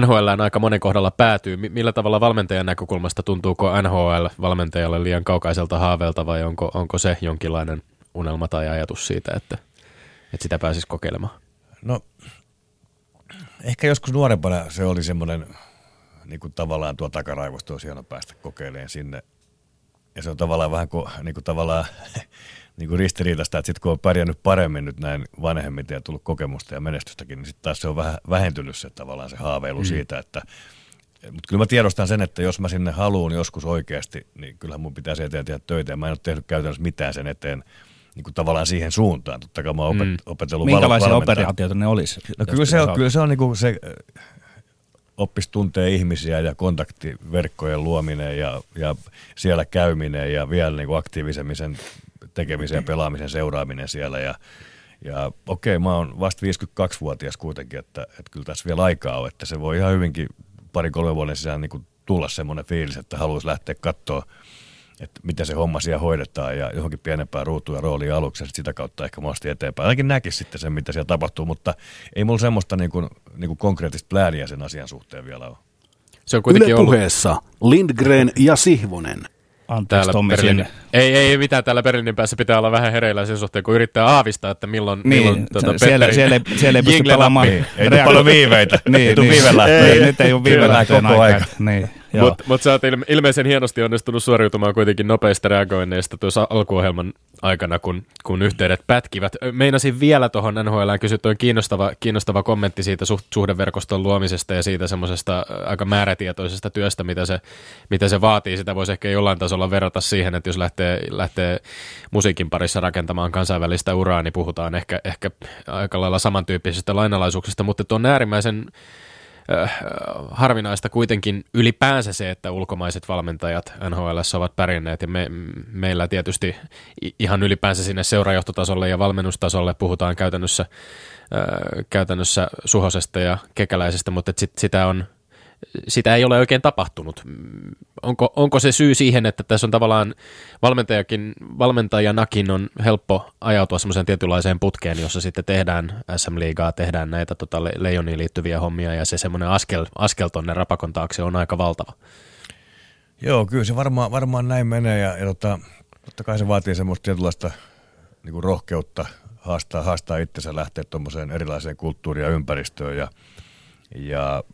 NHL aika monen kohdalla päätyy. Millä tavalla valmentajan näkökulmasta tuntuuko NHL valmentajalle liian kaukaiselta haaveelta vai onko, onko se jonkinlainen unelma tai ajatus siitä, että, että sitä pääsisi kokeilemaan? No ehkä joskus nuorempana se oli semmoinen niin kuin tavallaan tuo takaraivosta olisi hieno päästä kokeilemaan sinne. Ja se on tavallaan vähän kuin, niin kuin tavallaan [LAUGHS] niin kuin ristiriitaista, että sitten kun on pärjännyt paremmin nyt näin vanhemmiten ja tullut kokemusta ja menestystäkin, niin sitten taas se on vähän vähentynyt se tavallaan se haaveilu mm. siitä, että mutta kyllä mä tiedostan sen, että jos mä sinne haluan joskus oikeasti, niin kyllähän mun pitäisi eteen tehdä töitä. Ja mä en ole tehnyt käytännössä mitään sen eteen niin kuin tavallaan siihen suuntaan. Totta kai mä oon opet- mm. opetellut Minkälaisia val- operaatioita ne olisi? No kyllä se, on, kyllä se on niin kuin se oppisi tuntee ihmisiä ja kontaktiverkkojen luominen ja, ja siellä käyminen ja vielä niin kuin aktiivisemmin sen tekemisen ja pelaamisen seuraaminen siellä. Ja, ja okei, mä oon vasta 52-vuotias kuitenkin, että, että kyllä tässä vielä aikaa on, että se voi ihan hyvinkin pari-kolme vuoden sisään niin kuin tulla semmoinen fiilis, että haluaisi lähteä katsoa että miten se homma siellä hoidetaan ja johonkin pienempään ruutuun ja rooliin aluksi ja sitä kautta ehkä mahdollisesti eteenpäin. Ainakin näkisi sitten sen, mitä siellä tapahtuu, mutta ei mulla semmoista niin kuin, niin kuin konkreettista plääniä sen asian suhteen vielä ole. Se on kuitenkin Yle puheessa ollut... Lindgren ja Sihvonen. Anteeksi Tommi Berlin... ei, ei mitään, täällä Berliinin päässä pitää olla vähän hereillä sen suhteen, kun yrittää aavistaa, että milloin, niin, milloin tuota, siellä, siellä, ei, siellä ei pysty pelaamaan. Niin, ei tule paljon viiveitä. niin, ei tule niin. viive Ei, nyt ei ole viive koko aika. Niin. Mutta mut sä oot ilme- ilmeisen hienosti onnistunut suoriutumaan kuitenkin nopeista reagoinneista tuossa alkuohjelman aikana, kun, kun yhteydet pätkivät. Meinasin vielä tuohon NHL kysyä tuon kiinnostava, kiinnostava kommentti siitä suht, suhdeverkoston luomisesta ja siitä semmoisesta aika määrätietoisesta työstä, mitä se, mitä se vaatii. Sitä voisi ehkä jollain tasolla verrata siihen, että jos lähtee, lähtee musiikin parissa rakentamaan kansainvälistä uraa, niin puhutaan ehkä, ehkä aika lailla samantyyppisestä lainalaisuuksista, mutta tuon äärimmäisen äh, harvinaista kuitenkin ylipäänsä se, että ulkomaiset valmentajat NHL ovat pärjänneet. Ja me, meillä tietysti ihan ylipäänsä sinne seurajohtotasolle ja valmennustasolle puhutaan käytännössä, äh, käytännössä Suhosesta ja Kekäläisestä, mutta sit, sitä on sitä ei ole oikein tapahtunut. Onko, onko se syy siihen, että tässä on tavallaan valmentajakin, valmentajanakin on helppo ajautua semmoiseen tietynlaiseen putkeen, jossa sitten tehdään SM-liigaa, tehdään näitä tota, leijoniin liittyviä hommia ja se semmoinen askel, askel tonne rapakon taakse on aika valtava. Joo, kyllä se varmaan, varmaan näin menee ja, ja tota, totta kai se vaatii semmoista tietynlaista niin rohkeutta haastaa, haastaa itsensä lähteä tuommoiseen erilaiseen kulttuuriin ja ympäristöön ja, ja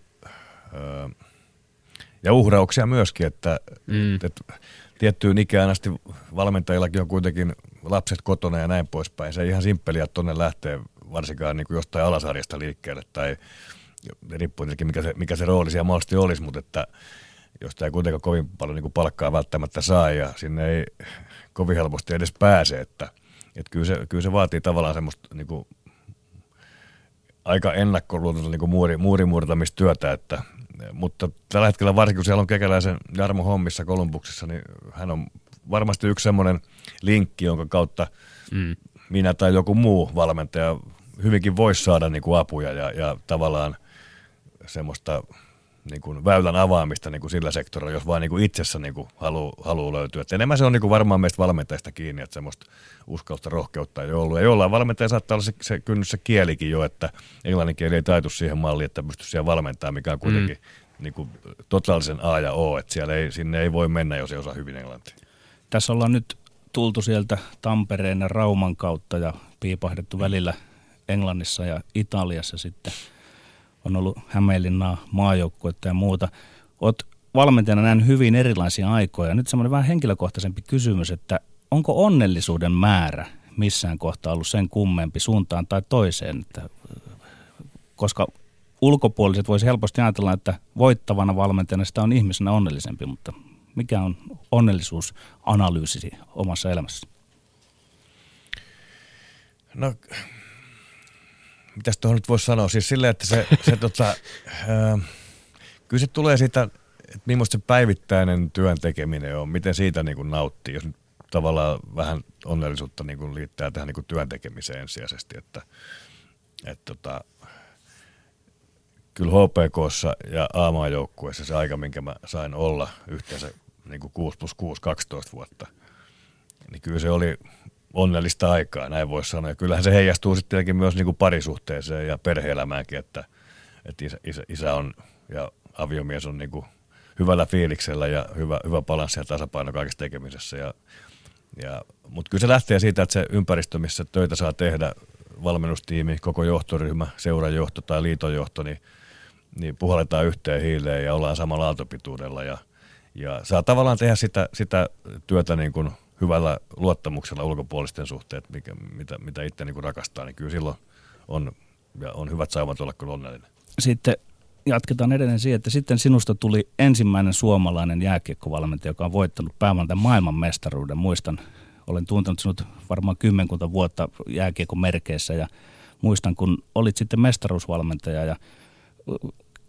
ja uhrauksia myöskin, että, mm. että tiettyyn ikään asti valmentajillakin on kuitenkin lapset kotona ja näin poispäin. Se ei ihan simppeliä tuonne lähtee varsinkaan niin kuin jostain alasarjasta liikkeelle tai riippuu tietenkin mikä se, mikä se rooli siellä mahdollisesti olisi, mutta että jos tämä ei kuitenkaan kovin paljon niin kuin palkkaa välttämättä saa ja sinne ei kovin helposti edes pääse, että, että kyllä, se, kyllä se vaatii tavallaan semmoista niin kuin aika ennakkoluulotonta niin muuri, muurimurtamistyötä, että, mutta tällä hetkellä varsinkin kun siellä on kekäläisen Jarmo hommissa Kolumbuksessa, niin hän on varmasti yksi semmoinen linkki, jonka kautta mm. minä tai joku muu valmentaja hyvinkin voisi saada niin kuin apuja ja, ja tavallaan semmoista niin kuin väylän avaamista niin kuin sillä sektorilla, jos vaan niin kuin itsessä niin kuin haluaa, haluaa löytyä. Et enemmän se on niin kuin varmaan meistä valmentajista kiinni, että semmoista uskallusta, rohkeutta ei ollut. Ja jollain valmentaja saattaa olla se, se kynnys se kielikin jo, että englannin kieli ei taitu siihen malliin, että pystyisi siellä valmentamaan, mikä on mm. kuitenkin mm. niin kuin totaalisen A ja O, että siellä ei, sinne ei voi mennä, jos ei osaa hyvin englantia. Tässä ollaan nyt tultu sieltä Tampereen ja Rauman kautta ja piipahdettu välillä Englannissa ja Italiassa sitten – on ollut Hämeenlinnaa, maajoukkuetta ja muuta. Olet valmentajana näin hyvin erilaisia aikoja. Nyt semmoinen vähän henkilökohtaisempi kysymys, että onko onnellisuuden määrä missään kohtaa ollut sen kummempi suuntaan tai toiseen? Että, koska ulkopuoliset voisi helposti ajatella, että voittavana valmentajana sitä on ihmisenä onnellisempi, mutta mikä on onnellisuusanalyysisi omassa elämässä? No mitäs tuohon nyt voisi sanoa, siis silleen, että se, se tota, ää, kyllä se tulee siitä, että millaista se päivittäinen työn tekeminen on, miten siitä niin kuin nauttii, jos nyt tavallaan vähän onnellisuutta niin kuin liittää tähän niin kuin työn tekemiseen ensisijaisesti, että, että tota, kyllä HPKssa ja A-maajoukkueessa se aika, minkä mä sain olla yhteensä niin kuin 6 plus 6, 12 vuotta, niin kyllä se oli onnellista aikaa, näin voisi sanoa. Ja kyllähän se heijastuu sitten myös niin kuin parisuhteeseen ja perheelämäänkin, että, että isä, isä, isä on ja aviomies on niin kuin hyvällä fiiliksellä ja hyvä, hyvä balanssi ja tasapaino kaikessa tekemisessä. Ja, ja, Mutta kyllä se lähtee siitä, että se ympäristö, missä töitä saa tehdä, valmennustiimi, koko johtoryhmä, seurajohto tai liitonjohto, niin, niin puhalletaan yhteen hiileen ja ollaan samalla aaltopituudella ja, ja saa tavallaan tehdä sitä, sitä työtä niin kuin – hyvällä luottamuksella ulkopuolisten suhteet, mikä, mitä, mitä itse niin rakastaa, niin kyllä silloin on, ja on hyvät saavat olla kyllä onnellinen. Sitten jatketaan edelleen siihen, että sitten sinusta tuli ensimmäinen suomalainen jääkiekkovalmentaja, joka on voittanut päävalmentajan maailman mestaruuden. Muistan, olen tuntenut sinut varmaan kymmenkunta vuotta jääkiekon merkeissä ja muistan, kun olit sitten mestaruusvalmentaja ja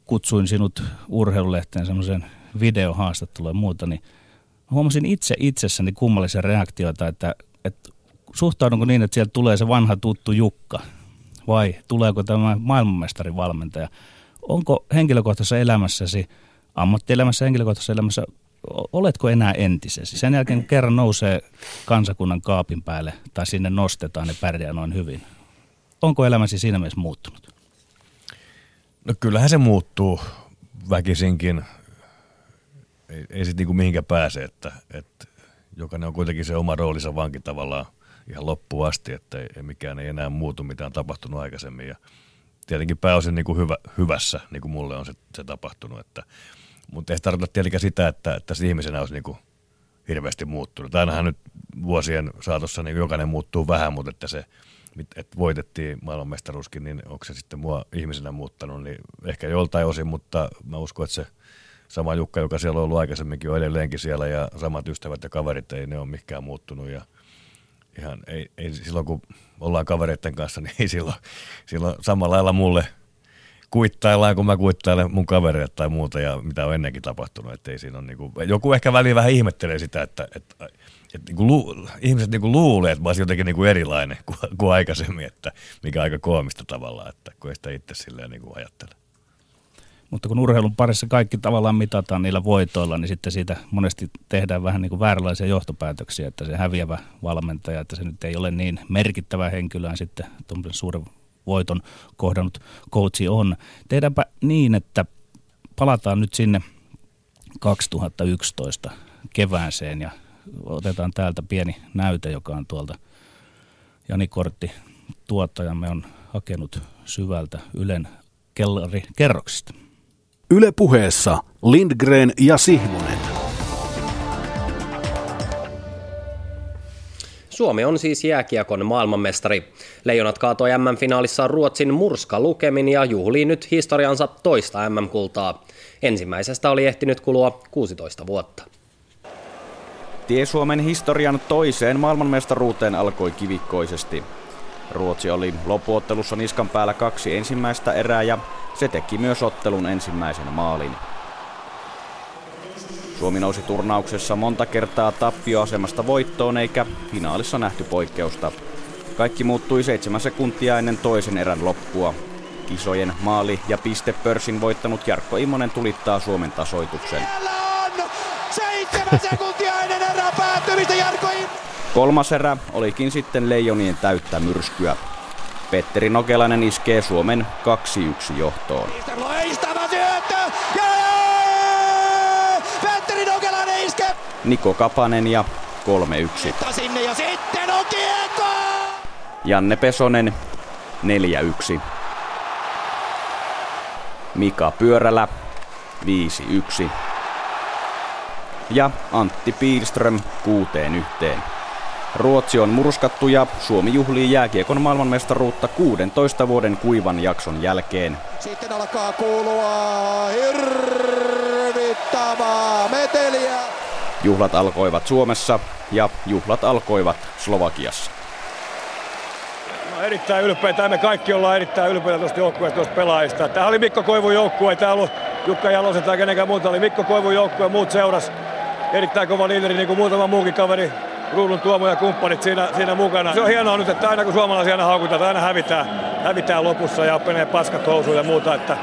kutsuin sinut urheilulehteen semmoisen videohaastatteluun ja muuta, niin – huomasin itse itsessäni kummallisia reaktioita, että, että suhtaudunko niin, että sieltä tulee se vanha tuttu Jukka vai tuleeko tämä maailmanmestarin valmentaja. Onko henkilökohtaisessa elämässäsi, ammattielämässä, henkilökohtaisessa elämässä, oletko enää entisesi? Sen jälkeen kun kerran nousee kansakunnan kaapin päälle tai sinne nostetaan, niin pärjää noin hyvin. Onko elämäsi siinä mielessä muuttunut? No kyllähän se muuttuu väkisinkin ei, ei sitten niinku mihinkä pääse, että, että jokainen on kuitenkin se oma roolinsa vanki tavallaan ihan loppuun asti, että ei, ei mikään ei enää muutu, mitä on tapahtunut aikaisemmin. Ja tietenkin pääosin niin kuin hyvä, hyvässä, niin kuin mulle on se, se tapahtunut. Että, Mutta ei tarkoita tietenkään sitä, että, että se ihmisenä olisi niin kuin hirveästi muuttunut. Ainahan nyt vuosien saatossa niin jokainen muuttuu vähän, mutta että se, että voitettiin maailmanmestaruuskin, niin onko se sitten mua ihmisenä muuttanut, niin ehkä joltain osin, mutta mä uskon, että se sama Jukka, joka siellä on ollut aikaisemminkin, on edelleenkin siellä ja samat ystävät ja kaverit, ei ne ole mikään muuttunut ja ihan ei, ei silloin kun ollaan kavereiden kanssa, niin ei silloin, silloin samalla lailla mulle kuittaillaan, kun mä kuittailen mun kavereille tai muuta ja mitä on ennenkin tapahtunut. Että ei siinä on niinku, joku ehkä väliin vähän ihmettelee sitä, että, että, että niinku lu, ihmiset niinku luulee, että mä olisin jotenkin niinku erilainen [LAUGHS] kuin, kuin aikaisemmin, että mikä aika koomista tavallaan, että kun ei sitä itse silleen niinku ajattele. Mutta kun urheilun parissa kaikki tavallaan mitataan niillä voitoilla, niin sitten siitä monesti tehdään vähän niin kuin vääränlaisia johtopäätöksiä, että se häviävä valmentaja, että se nyt ei ole niin merkittävä henkilöä sitten tuommoisen suuren voiton kohdannut coachi on. Tehdäänpä niin, että palataan nyt sinne 2011 kevääseen ja otetaan täältä pieni näyte, joka on tuolta Jani Kortti tuottajamme on hakenut syvältä Ylen kellari kerroksista. Yle puheessa Lindgren ja Sihvonen. Suomi on siis jääkiekon maailmanmestari. Leijonat kaatoi MM-finaalissa Ruotsin murska lukemin ja juhlii nyt historiansa toista MM-kultaa. Ensimmäisestä oli ehtinyt kulua 16 vuotta. Tie Suomen historian toiseen maailmanmestaruuteen alkoi kivikkoisesti. Ruotsi oli loppuottelussa niskan päällä kaksi ensimmäistä erää ja se teki myös ottelun ensimmäisen maalin. Suomi nousi turnauksessa monta kertaa tappioasemasta voittoon eikä finaalissa nähty poikkeusta. Kaikki muuttui seitsemän sekuntia ennen toisen erän loppua. Kisojen maali- ja pistepörssin voittanut Jarkko Immonen tulittaa Suomen tasoituksen. Seitsemän sekuntia ennen erää päättymistä Jarkko Kolmas erä olikin sitten Leijonien täyttä myrskyä. Petteri Nokelainen iskee Suomen 2-1 johtoon. Petteri Nokelainen iskee! Niko Kapanen ja 3-1. Sinne ja sitten on kiekko! Janne Pesonen 4-1. Mika Pyörälä 5-1. Ja Antti Piilström 6-1. Ruotsi on murskattu ja Suomi juhlii jääkiekon maailmanmestaruutta 16 vuoden kuivan jakson jälkeen. Sitten alkaa kuulua hirvittävää meteliä. Juhlat alkoivat Suomessa ja juhlat alkoivat Slovakiassa. No, erittäin ylpeitä. Me kaikki ollaan erittäin ylpeitä tuosta joukkueesta, tuosta pelaajista. Tämä oli Mikko Koivun joukkue, ei tämä ollut Jukka Jalosen tai kenenkään muuta. Oli Mikko Koivun joukkue, muut seuras. Erittäin kova liideri, niin kuin muutama muukin kaveri Ruudun Tuomo ja kumppanit siinä, siinä mukana. Se on hienoa nyt, että aina kun suomalaisia aina haukutaan, aina hävitään, hävitään lopussa ja menee paskat housuun ja muuta, että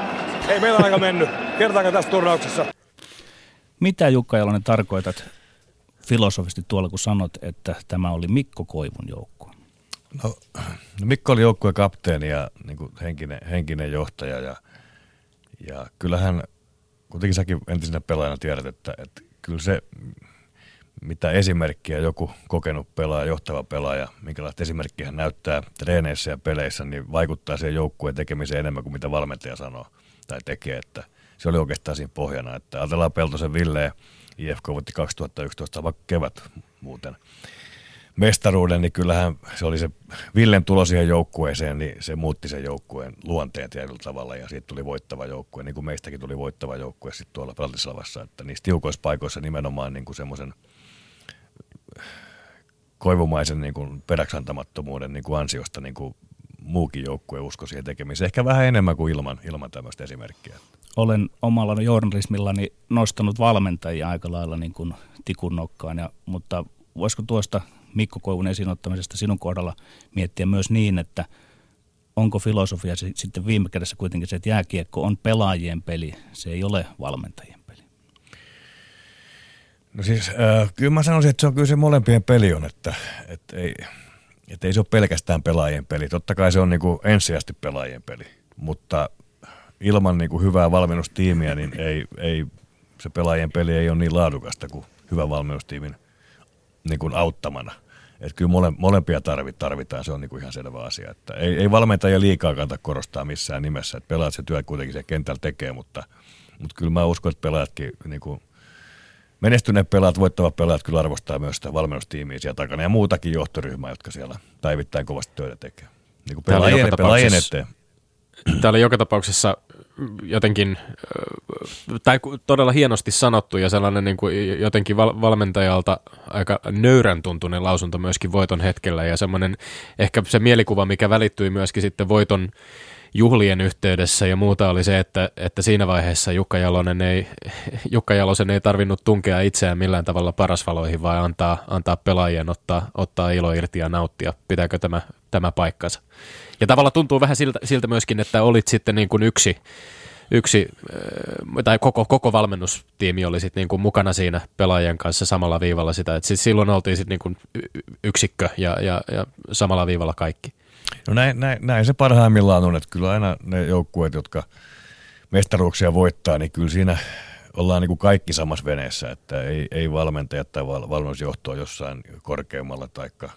ei meillä aika mennyt kertaakaan tässä turnauksessa. Mitä Jukka Jalonen tarkoitat filosofisesti tuolla, kun sanot, että tämä oli Mikko Koivun joukkue? No, no Mikko oli joukkueen kapteeni ja niin kuin henkinen, henkinen johtaja ja, ja kyllähän, kuitenkin säkin entisenä pelaajana tiedät, että, että kyllä se mitä esimerkkiä joku kokenut pelaaja, johtava pelaaja, minkälaista esimerkkiä hän näyttää treeneissä ja peleissä, niin vaikuttaa siihen joukkueen tekemiseen enemmän kuin mitä valmentaja sanoo tai tekee. Että se oli oikeastaan siinä pohjana. Että ajatellaan Peltosen Ville, IFK voitti 2011, vaikka kevät muuten mestaruuden, niin kyllähän se oli se Villen tulo siihen joukkueeseen, niin se muutti sen joukkueen luonteen tietyllä tavalla ja siitä tuli voittava joukkue, niin kuin meistäkin tuli voittava joukkue sitten tuolla Peltislavassa, että niissä tiukoissa paikoissa nimenomaan niin kuin semmoisen – koivumaisen niin kuin peräksantamattomuuden niin kuin ansiosta niin kuin muukin joukkue usko siihen tekemiseen. Ehkä vähän enemmän kuin ilman, ilman tämmöistä esimerkkiä. Olen omalla journalismillani nostanut valmentajia aika lailla niin kuin tikun nokkaan, ja, mutta voisiko tuosta Mikko Koivun esiin ottamisesta sinun kohdalla miettiä myös niin, että onko filosofia sitten viime kädessä kuitenkin se, että jääkiekko on pelaajien peli, se ei ole valmentajien No siis äh, kyllä mä sanoisin, että se on kyllä se molempien peli on, että, että ei, että ei se ole pelkästään pelaajien peli. Totta kai se on niin kuin ensisijaisesti pelaajien peli, mutta ilman niin kuin hyvää valmennustiimiä niin ei, ei, se pelaajien peli ei ole niin laadukasta kuin hyvän valmennustiimin niin kuin auttamana. Että kyllä mole, molempia tarvitaan, se on niin kuin ihan selvä asia. Että ei, ei valmentajia liikaa kannata korostaa missään nimessä. Että pelaat se työ kuitenkin se kentällä tekee, mutta, Mutta kyllä mä uskon, että pelaajatkin, niin kuin, menestyneet pelaajat, voittavat pelaajat kyllä arvostaa myös sitä valmennustiimiä siellä takana ja muutakin johtoryhmää, jotka siellä päivittäin kovasti töitä tekee. Niin kuin pelaajien, pelaajien eteen. Tämä oli joka tapauksessa jotenkin, tai todella hienosti sanottu ja sellainen niin kuin jotenkin val- valmentajalta aika nöyrän tuntunen lausunto myöskin voiton hetkellä ja semmoinen ehkä se mielikuva, mikä välittyi myöskin sitten voiton juhlien yhteydessä ja muuta oli se, että, että siinä vaiheessa Jukka, Jalonen ei, [LAUGHS] Jukka Jalosen ei tarvinnut tunkea itseään millään tavalla parasvaloihin, vaan antaa, antaa pelaajien ottaa, ottaa ilo irti ja nauttia. Pitääkö tämä, tämä paikkansa? Ja tavallaan tuntuu vähän siltä, siltä myöskin, että olit sitten niin kuin yksi, yksi äh, tai koko, koko valmennustiimi oli sitten niin kuin mukana siinä pelaajien kanssa samalla viivalla sitä, että siis silloin oltiin sitten niin kuin yksikkö ja, ja, ja samalla viivalla kaikki. No näin, näin, näin se parhaimmillaan on, että kyllä aina ne joukkueet, jotka mestaruuksia voittaa, niin kyllä siinä ollaan niin kuin kaikki samassa veneessä, että ei, ei valmentajat tai valmennusjohto jossain korkeammalla taikka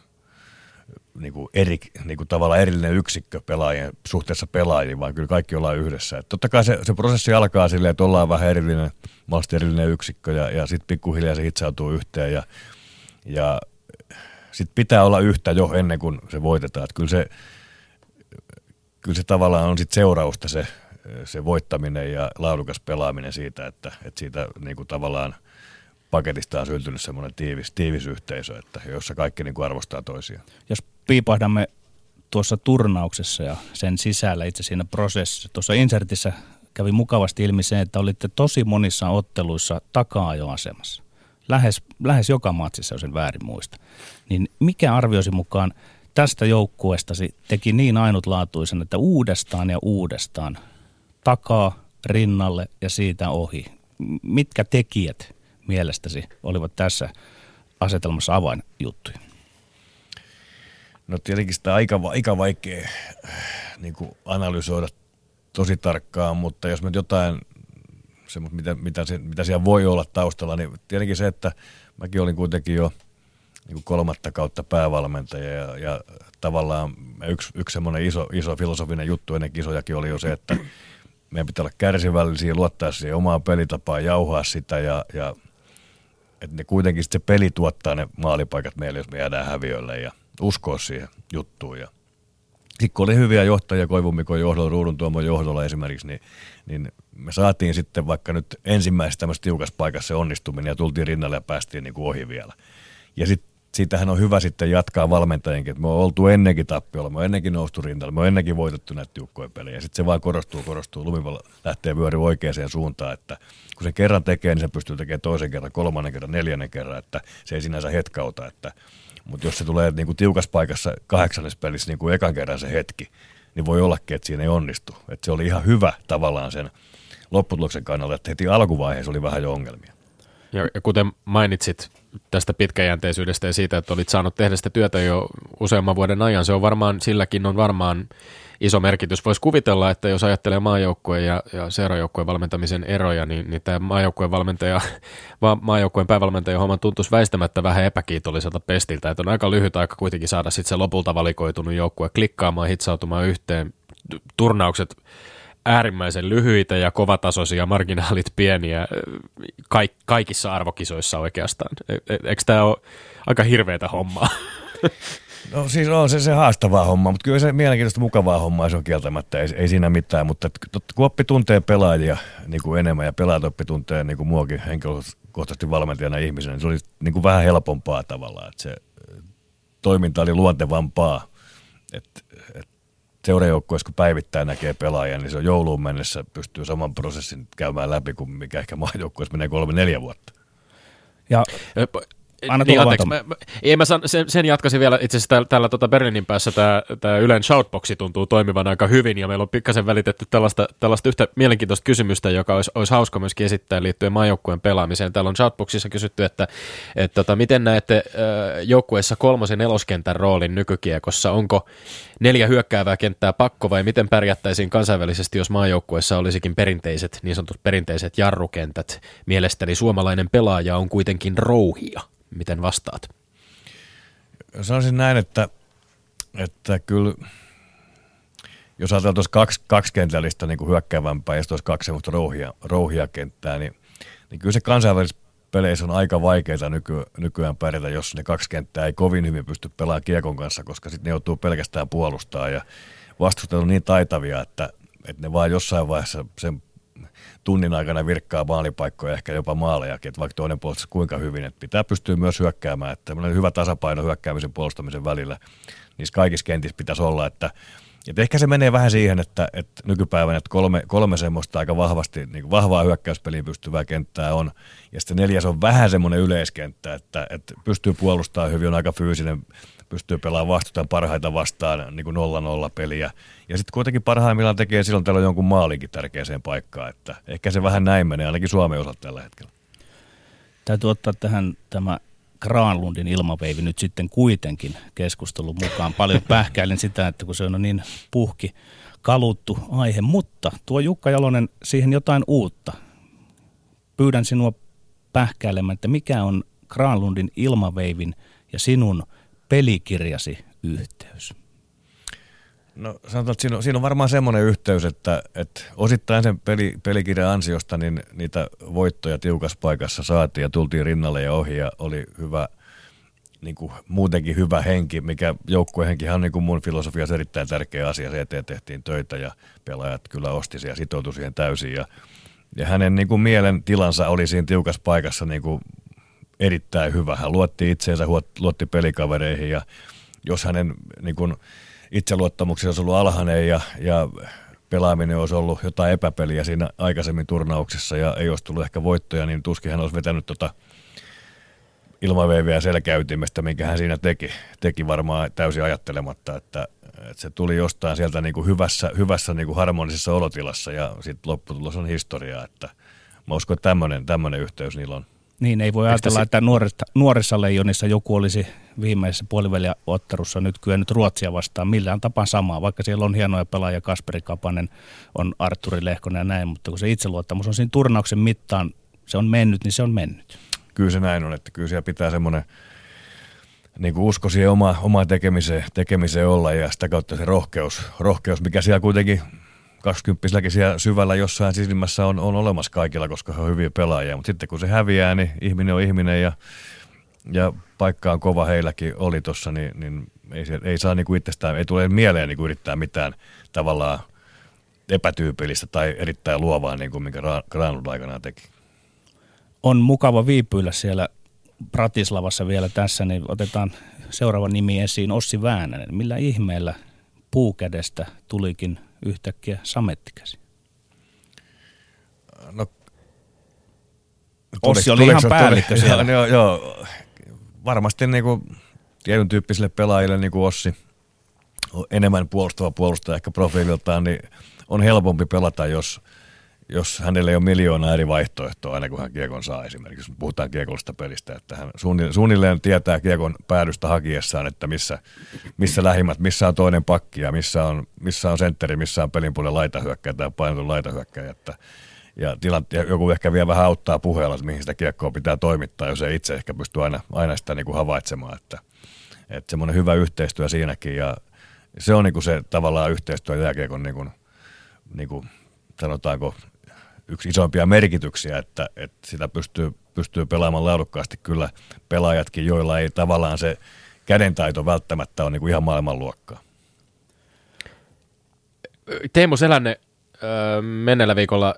niin kuin eri, niin kuin tavallaan erillinen yksikkö pelaajien, suhteessa pelaajiin, vaan kyllä kaikki ollaan yhdessä. Et totta kai se, se prosessi alkaa silleen, että ollaan vähän erillinen, mahdollisesti erillinen yksikkö ja, ja sitten pikkuhiljaa se hitsautuu yhteen ja, ja sitten pitää olla yhtä jo ennen kuin se voitetaan. Et kyllä, se, kyllä se tavallaan on sit seurausta se, se voittaminen ja laadukas pelaaminen siitä, että, että siitä niin kuin tavallaan – paketista on syntynyt semmoinen tiivis, tiivis yhteisö, että jossa kaikki niin kuin arvostaa toisiaan. Jos piipahdamme tuossa turnauksessa ja sen sisällä itse siinä prosessissa, tuossa insertissä kävi mukavasti ilmi se, että olitte tosi monissa otteluissa taka-ajoasemassa. Lähes, lähes joka matsissa, jos en väärin muista. Niin mikä arvioisi mukaan tästä joukkueestasi teki niin ainutlaatuisen, että uudestaan ja uudestaan takaa, rinnalle ja siitä ohi? Mitkä tekijät mielestäsi olivat tässä asetelmassa avainjuttuja? No tietenkin sitä aika, aika vaikea niin kuin analysoida tosi tarkkaan, mutta jos me jotain, se, mitä, mitä, se, mitä siellä voi olla taustalla, niin tietenkin se, että mäkin olin kuitenkin jo niin kolmatta kautta päävalmentaja ja, ja tavallaan yksi, yksi semmoinen iso, iso filosofinen juttu ennen kisojakin oli jo se, että meidän pitää olla kärsivällisiä, luottaa siihen omaan pelitapaan, jauhaa sitä ja, ja että ne kuitenkin se peli tuottaa ne maalipaikat meille, jos me jäädään häviölle ja uskoa siihen juttuun. Ja sitten kun oli hyviä johtajia Koivumikon johdolla, Ruudun Tuomon johdolla esimerkiksi, niin, niin me saatiin sitten vaikka nyt ensimmäisessä tämmöisessä tiukassa paikassa se onnistuminen ja tultiin rinnalle ja päästiin niin kuin ohi vielä. Ja sitten siitähän on hyvä sitten jatkaa valmentajienkin, että me on oltu ennenkin tappiolla, me on ennenkin noustu rintalle, me on ennenkin voitettu näitä tiukkoja pelejä. Sitten se vaan korostuu, korostuu, lumivalla lähtee vyöry oikeaan suuntaan, että kun se kerran tekee, niin se pystyy tekemään toisen kerran, kolmannen kerran, neljännen kerran, että se ei sinänsä hetkauta, että mutta jos se tulee niin kuin tiukas paikassa kahdeksannes pelissä niin kuin ekan kerran se hetki, niin voi ollakin, että siinä ei onnistu. Että se oli ihan hyvä tavallaan sen lopputuloksen kannalta, että heti alkuvaiheessa oli vähän jo ongelmia. Ja kuten mainitsit tästä pitkäjänteisyydestä ja siitä, että olit saanut tehdä sitä työtä jo useamman vuoden ajan, se on varmaan, silläkin on varmaan iso merkitys. Voisi kuvitella, että jos ajattelee maajoukkueen ja, ja seurajoukkueen valmentamisen eroja, niin, niin tämä maajoukkueen valmentaja, [LAUGHS] maajoukkueen päävalmentaja homma tuntuisi väistämättä vähän epäkiitolliselta pestiltä, että on aika lyhyt aika kuitenkin saada sitten se lopulta valikoitunut joukkue klikkaamaan, hitsautumaan yhteen, turnaukset äärimmäisen lyhyitä ja kovatasoisia, marginaalit pieniä kaik, kaikissa arvokisoissa oikeastaan. E, e, eikö tämä ole aika hirveätä hommaa? [LAUGHS] No siis on se, se haastavaa homma, mutta kyllä se mielenkiintoista mukavaa hommaa se on kieltämättä, ei, ei siinä mitään, mutta kun oppi tuntee pelaajia niin kuin enemmän ja pelaajat oppi tuntee niin kuin muakin henkilökohtaisesti valmentajana ihmisenä, niin se oli niin kuin vähän helpompaa tavallaan, että se toiminta oli luontevampaa, että et seurajoukkueessa kun päivittäin näkee pelaajia, niin se on jouluun mennessä pystyy saman prosessin käymään läpi kuin mikä ehkä [LAUGHS] maajoukkueessa menee kolme-neljä vuotta. Ja Anna niin, anteeksi, mä, mä, ei, mä san, sen, sen jatkasin vielä, itse asiassa täällä, täällä tota Berliinin päässä tämä, tämä Ylen shoutboxi tuntuu toimivan aika hyvin, ja meillä on pikkasen välitetty tällaista, tällaista yhtä mielenkiintoista kysymystä, joka olisi, olisi hauska myöskin esittää liittyen maajoukkueen pelaamiseen. Täällä on shoutboxissa kysytty, että, että tota, miten näette äh, joukkueessa kolmosen neloskentän roolin nykykiekossa, onko neljä hyökkäävää kenttää pakko vai miten pärjättäisiin kansainvälisesti, jos maajoukkueessa olisikin perinteiset, niin sanotut perinteiset jarrukentät. Mielestäni suomalainen pelaaja on kuitenkin rouhia. Miten vastaat? Sanoisin näin, että, että kyllä jos ajatellaan tuossa kaksi, kaksi kentällistä niin hyökkäävämpää ja sitten kaksi semmoista rouhia, rouhia kenttää, niin, niin kyllä se kansainvälisessä peleissä on aika vaikeaa nyky, nykyään pärjätä, jos ne kaksi kenttää ei kovin hyvin pysty pelaamaan kiekon kanssa, koska sitten ne joutuu pelkästään puolustaa ja vastustajat on niin taitavia, että, että ne vaan jossain vaiheessa sen tunnin aikana virkkaa maalipaikkoja, ehkä jopa maalejakin, että vaikka toinen puolustus kuinka hyvin, että pitää pystyä myös hyökkäämään, että hyvä tasapaino hyökkäämisen puolustamisen välillä, niissä kaikissa kentissä pitäisi olla, että et ehkä se menee vähän siihen, että, että nykypäivänä että kolme, kolme semmoista aika vahvasti, niin kuin vahvaa hyökkäyspeliin pystyvää kenttää on. Ja sitten neljäs on vähän semmoinen yleiskenttä, että, että pystyy puolustamaan hyvin, on aika fyysinen, pystyy pelaamaan vastuutaan parhaita vastaan niin kuin 0-0 peliä. Ja sitten kuitenkin parhaimmillaan tekee silloin tällä jonkun maalinkin tärkeäseen paikkaan, että ehkä se vähän näin menee, ainakin Suomen osalta tällä hetkellä. Täytyy ottaa tähän tämä Granlundin ilmaveivi nyt sitten kuitenkin keskustelun mukaan. Paljon pähkäilen sitä, että kun se on niin puhki kaluttu aihe, mutta tuo Jukka Jalonen siihen jotain uutta. Pyydän sinua pähkäilemään, että mikä on Granlundin ilmaveivin ja sinun pelikirjasi yhteys? No sanotaan, että siinä on, siinä on varmaan semmoinen yhteys, että, että osittain sen peli, pelikirjan ansiosta niin niitä voittoja tiukassa paikassa saatiin ja tultiin rinnalle ja ohi ja oli hyvä, niin kuin muutenkin hyvä henki, mikä joukkuehenkihan on niin kuin mun filosofiassa erittäin tärkeä asia. Se eteen tehtiin töitä ja pelaajat kyllä osti ja sitoutui siihen täysin ja, ja hänen niin kuin mielen tilansa oli siinä tiukassa paikassa niin kuin erittäin hyvä. Hän luotti itseensä, luotti pelikavereihin ja jos hänen niin kuin, itseluottamuksensa olisi ollut alhainen ja, ja pelaaminen olisi ollut jotain epäpeliä siinä aikaisemmin turnauksessa ja ei olisi tullut ehkä voittoja, niin tuskin hän olisi vetänyt tota ilmaveiviä selkäytimestä, minkä hän siinä teki. Teki varmaan täysin ajattelematta, että, että se tuli jostain sieltä niin kuin hyvässä, hyvässä niin kuin harmonisessa olotilassa ja sitten lopputulos on historiaa, että mä uskon, että tämmöinen, yhteys niillä on. Niin, ei voi ajatella, se... että nuorista, nuorissa leijonissa joku olisi viimeisessä puoliväliottelussa nyt kyennyt Ruotsia vastaan millään tapaa samaa, vaikka siellä on hienoja pelaajia, Kasperi Kapanen, on Arturi Lehkonen ja näin, mutta kun se itseluottamus on siinä turnauksen mittaan, se on mennyt, niin se on mennyt. Kyllä se näin on, että kyllä siellä pitää semmoinen niin kuin usko siihen oma, omaan tekemiseen, tekemiseen olla ja sitä kautta se rohkeus, rohkeus mikä siellä kuitenkin 20 siellä syvällä jossain sisimmässä on, on olemassa kaikilla, koska he on hyviä pelaajia. Mutta sitten kun se häviää, niin ihminen on ihminen ja, ja paikka on kova heilläkin oli tuossa, niin, niin ei, se, ei saa niinku itsestään, ei tule mieleen niinku yrittää mitään tavallaan epätyypillistä tai erittäin luovaa, niin kuin minkä Granlund aikanaan teki. On mukava viipyillä siellä Pratislavassa vielä tässä, niin otetaan seuraava nimi esiin, Ossi Väänänen. Millä ihmeellä puukädestä tulikin yhtäkkiä samettikäsi? No, Ossi oli ihan päällikkö siellä. [LAUGHS] Joo, joo, varmasti niin kuin tietyn tyyppisille pelaajille, niin kuin Ossi, enemmän puolustava puolustaja ehkä profiililtaan, niin on helpompi pelata, jos, jos hänellä ei ole miljoonaa eri vaihtoehtoa aina kun hän kiekon saa esimerkiksi. Puhutaan kiekollista pelistä, että hän suunnilleen tietää kiekon päädystä hakiessaan, että missä, missä lähimmät, missä on toinen pakki ja missä on, missä on sentteri, missä on pelin puolella laitahyökkäjä tai painotun laitahyökkäjä. Että ja, tilat, ja joku ehkä vielä vähän auttaa puheella, että mihin sitä kiekkoa pitää toimittaa, jos ei itse ehkä pysty aina, aina sitä niin kuin havaitsemaan. Että, että semmoinen hyvä yhteistyö siinäkin ja se on niin kuin se tavallaan yhteistyö jääkiekon niin kuin, niin kuin, sanotaanko yksi isoimpia merkityksiä, että, että sitä pystyy, pystyy pelaamaan laadukkaasti kyllä pelaajatkin, joilla ei tavallaan se kädentaito välttämättä ole niin kuin ihan maailmanluokkaa. Teemu Selänne menneellä viikolla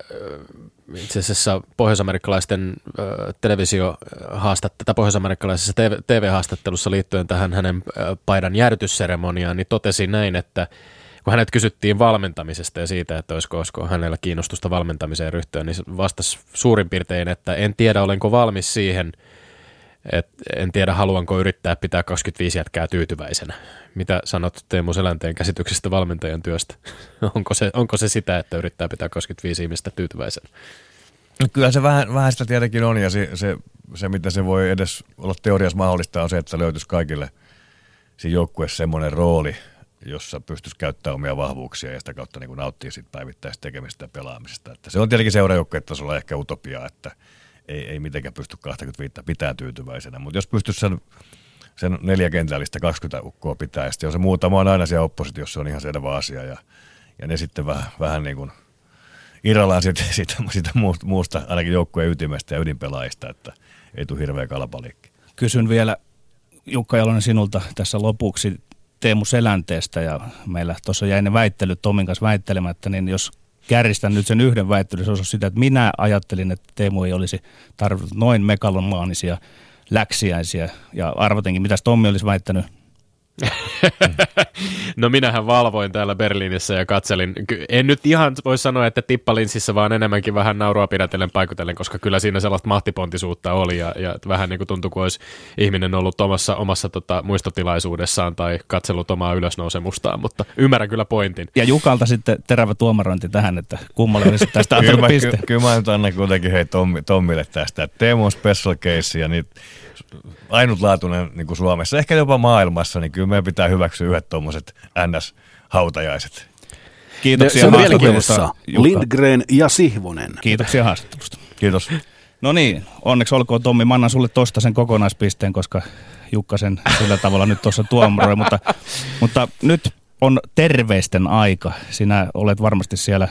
itse asiassa pohjoisamerikkalaisten televisiohaastattelussa, pohjoisamerikkalaisessa TV-haastattelussa liittyen tähän hänen paidan jäädytysseremoniaan, niin totesi näin, että kun hänet kysyttiin valmentamisesta ja siitä, että olisiko, olisiko hänellä kiinnostusta valmentamiseen ryhtyä, niin vastasi suurin piirtein, että en tiedä olenko valmis siihen – et en tiedä, haluanko yrittää pitää 25 jätkää tyytyväisenä. Mitä sanot Teemu Selänteen käsityksestä valmentajan työstä? [LAUGHS] onko, se, onko se sitä, että yrittää pitää 25 ihmistä tyytyväisenä? No kyllä se vähän, vähän sitä tietenkin on, ja se, se, se, mitä se voi edes olla teoriassa mahdollista, on se, että löytyisi kaikille siinä joukkueessa semmoinen rooli, jossa pystyisi käyttämään omia vahvuuksia ja sitä kautta niin nauttia siitä päivittäistä tekemistä ja pelaamisesta. Että se on tietenkin seurajoukkueen tasolla ehkä utopia, että – ei, ei mitenkään pysty 25 pitää tyytyväisenä, mutta jos pystyisi sen, sen neljä kentällistä 20 ukkoa pitää, ja sitten se muutama on aina siellä oppositiossa, on ihan selvä asia, ja, ja ne sitten vähän, vähän niin kuin irrallaan siitä, [LAUGHS] siitä, siitä muusta, ainakin joukkueen ytimestä ja ydinpelaajista, että ei tule hirveä kalapaliikki. Kysyn vielä Jukka Jalonen sinulta tässä lopuksi Teemu Selänteestä ja meillä tuossa jäi ne väittelyt Tomin kanssa väittelemättä, niin jos kärjistän nyt sen yhden väittelyn, se on sitä, että minä ajattelin, että Teemu ei olisi tarvinnut noin megalomaanisia läksiäisiä. Ja arvatenkin, mitä Tommi olisi väittänyt, [LAUGHS] no minähän valvoin täällä Berliinissä ja katselin. En nyt ihan voi sanoa, että tippalinssissä, vaan enemmänkin vähän naurua pidätellen paikutellen, koska kyllä siinä sellaista mahtipontisuutta oli ja, ja vähän niin kuin tuntui, kuin olisi ihminen ollut omassa, omassa tota, muistotilaisuudessaan tai katsellut omaa ylösnousemustaan, mutta ymmärrän kyllä pointin. Ja Jukalta sitten terävä tuomarointi tähän, että kummalle olisi tästä [LAUGHS] antanut piste. Kyllä, kyllä mä nyt annan kuitenkin hei Tommi, Tommille tästä. Teemu on special case ja niitä ainutlaatuinen niin kuin Suomessa, ehkä jopa maailmassa, niin kyllä meidän pitää hyväksyä yhdet tuommoiset NS-hautajaiset. Kiitoksia haastattelusta. Lindgren ja Sihvonen. Kiitoksia haastattelusta. Kiitos. No niin, onneksi olkoon Tommi. Mä annan sulle tosta sen kokonaispisteen, koska Jukka sen sillä tavalla nyt tuossa tuomuroi. mutta, mutta nyt on terveisten aika. Sinä olet varmasti siellä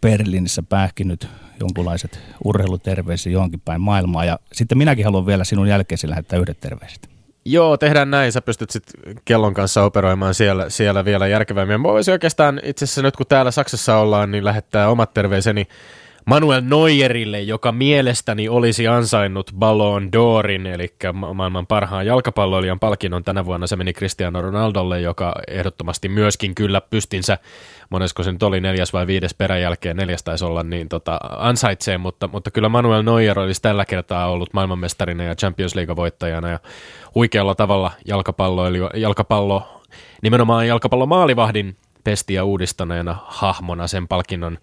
Berliinissä pähkinyt jonkunlaiset urheiluterveisiä johonkin päin maailmaa. Ja sitten minäkin haluan vielä sinun jälkeesi lähettää yhdet terveiset. Joo, tehdään näin. Sä pystyt sitten kellon kanssa operoimaan siellä, siellä vielä järkevämmin. Mä voisin oikeastaan itse asiassa nyt kun täällä Saksassa ollaan, niin lähettää omat terveiseni Manuel Neuerille, joka mielestäni olisi ansainnut Ballon d'Orin, eli maailman parhaan jalkapalloilijan palkinnon tänä vuonna. Se meni Cristiano Ronaldolle, joka ehdottomasti myöskin kyllä pystinsä, monesko se nyt oli neljäs vai viides perän jälkeen, neljäs taisi olla, niin tota, ansaitsee, mutta, mutta kyllä Manuel Neuer olisi tällä kertaa ollut maailmanmestarina ja Champions League-voittajana ja huikealla tavalla jalkapallo, jalkapallo nimenomaan jalkapallomaalivahdin pestiä uudistaneena hahmona sen palkinnon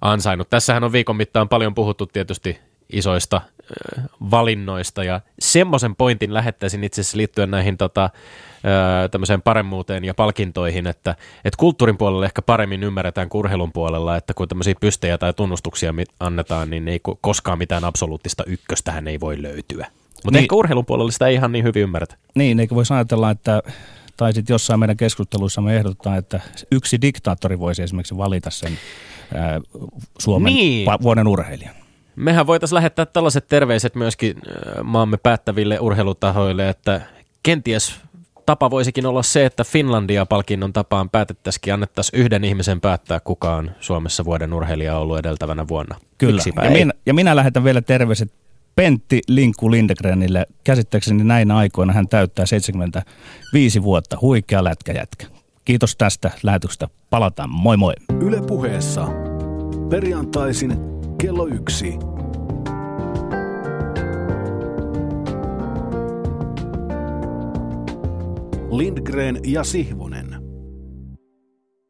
ansainnut. Tässähän on viikon mittaan paljon puhuttu tietysti isoista äh, valinnoista ja semmoisen pointin lähettäisin itse asiassa liittyen näihin tota, äh, tämmöiseen paremmuuteen ja palkintoihin, että, että kulttuurin puolella ehkä paremmin ymmärretään kurheilun puolella, että kun tämmöisiä pystejä tai tunnustuksia annetaan, niin ei koskaan mitään absoluuttista ykköstähän ei voi löytyä. Mutta niin, ehkä urheilun puolella sitä ei ihan niin hyvin ymmärretä. Niin, eikö voisi ajatella, että tai sitten jossain meidän keskusteluissa me ehdotetaan, että yksi diktaattori voisi esimerkiksi valita sen Suomen niin. vuoden urheilijan. Mehän voitaisiin lähettää tällaiset terveiset myöskin maamme päättäville urheilutahoille, että kenties tapa voisikin olla se, että Finlandia-palkinnon tapaan päätettäisikin, annettaisiin yhden ihmisen päättää, kuka on Suomessa vuoden urheilija ollut edeltävänä vuonna. Kyllä, ja minä, ja minä lähetän vielä terveiset Pentti Linkku Lindgrenille. Käsittääkseni näin aikoina hän täyttää 75 vuotta. Huikea lätkäjätkä. Kiitos tästä lähetyksestä. Palataan. Moi moi. Yle puheessa. Perjantaisin kello yksi. Lindgren ja Sihvonen.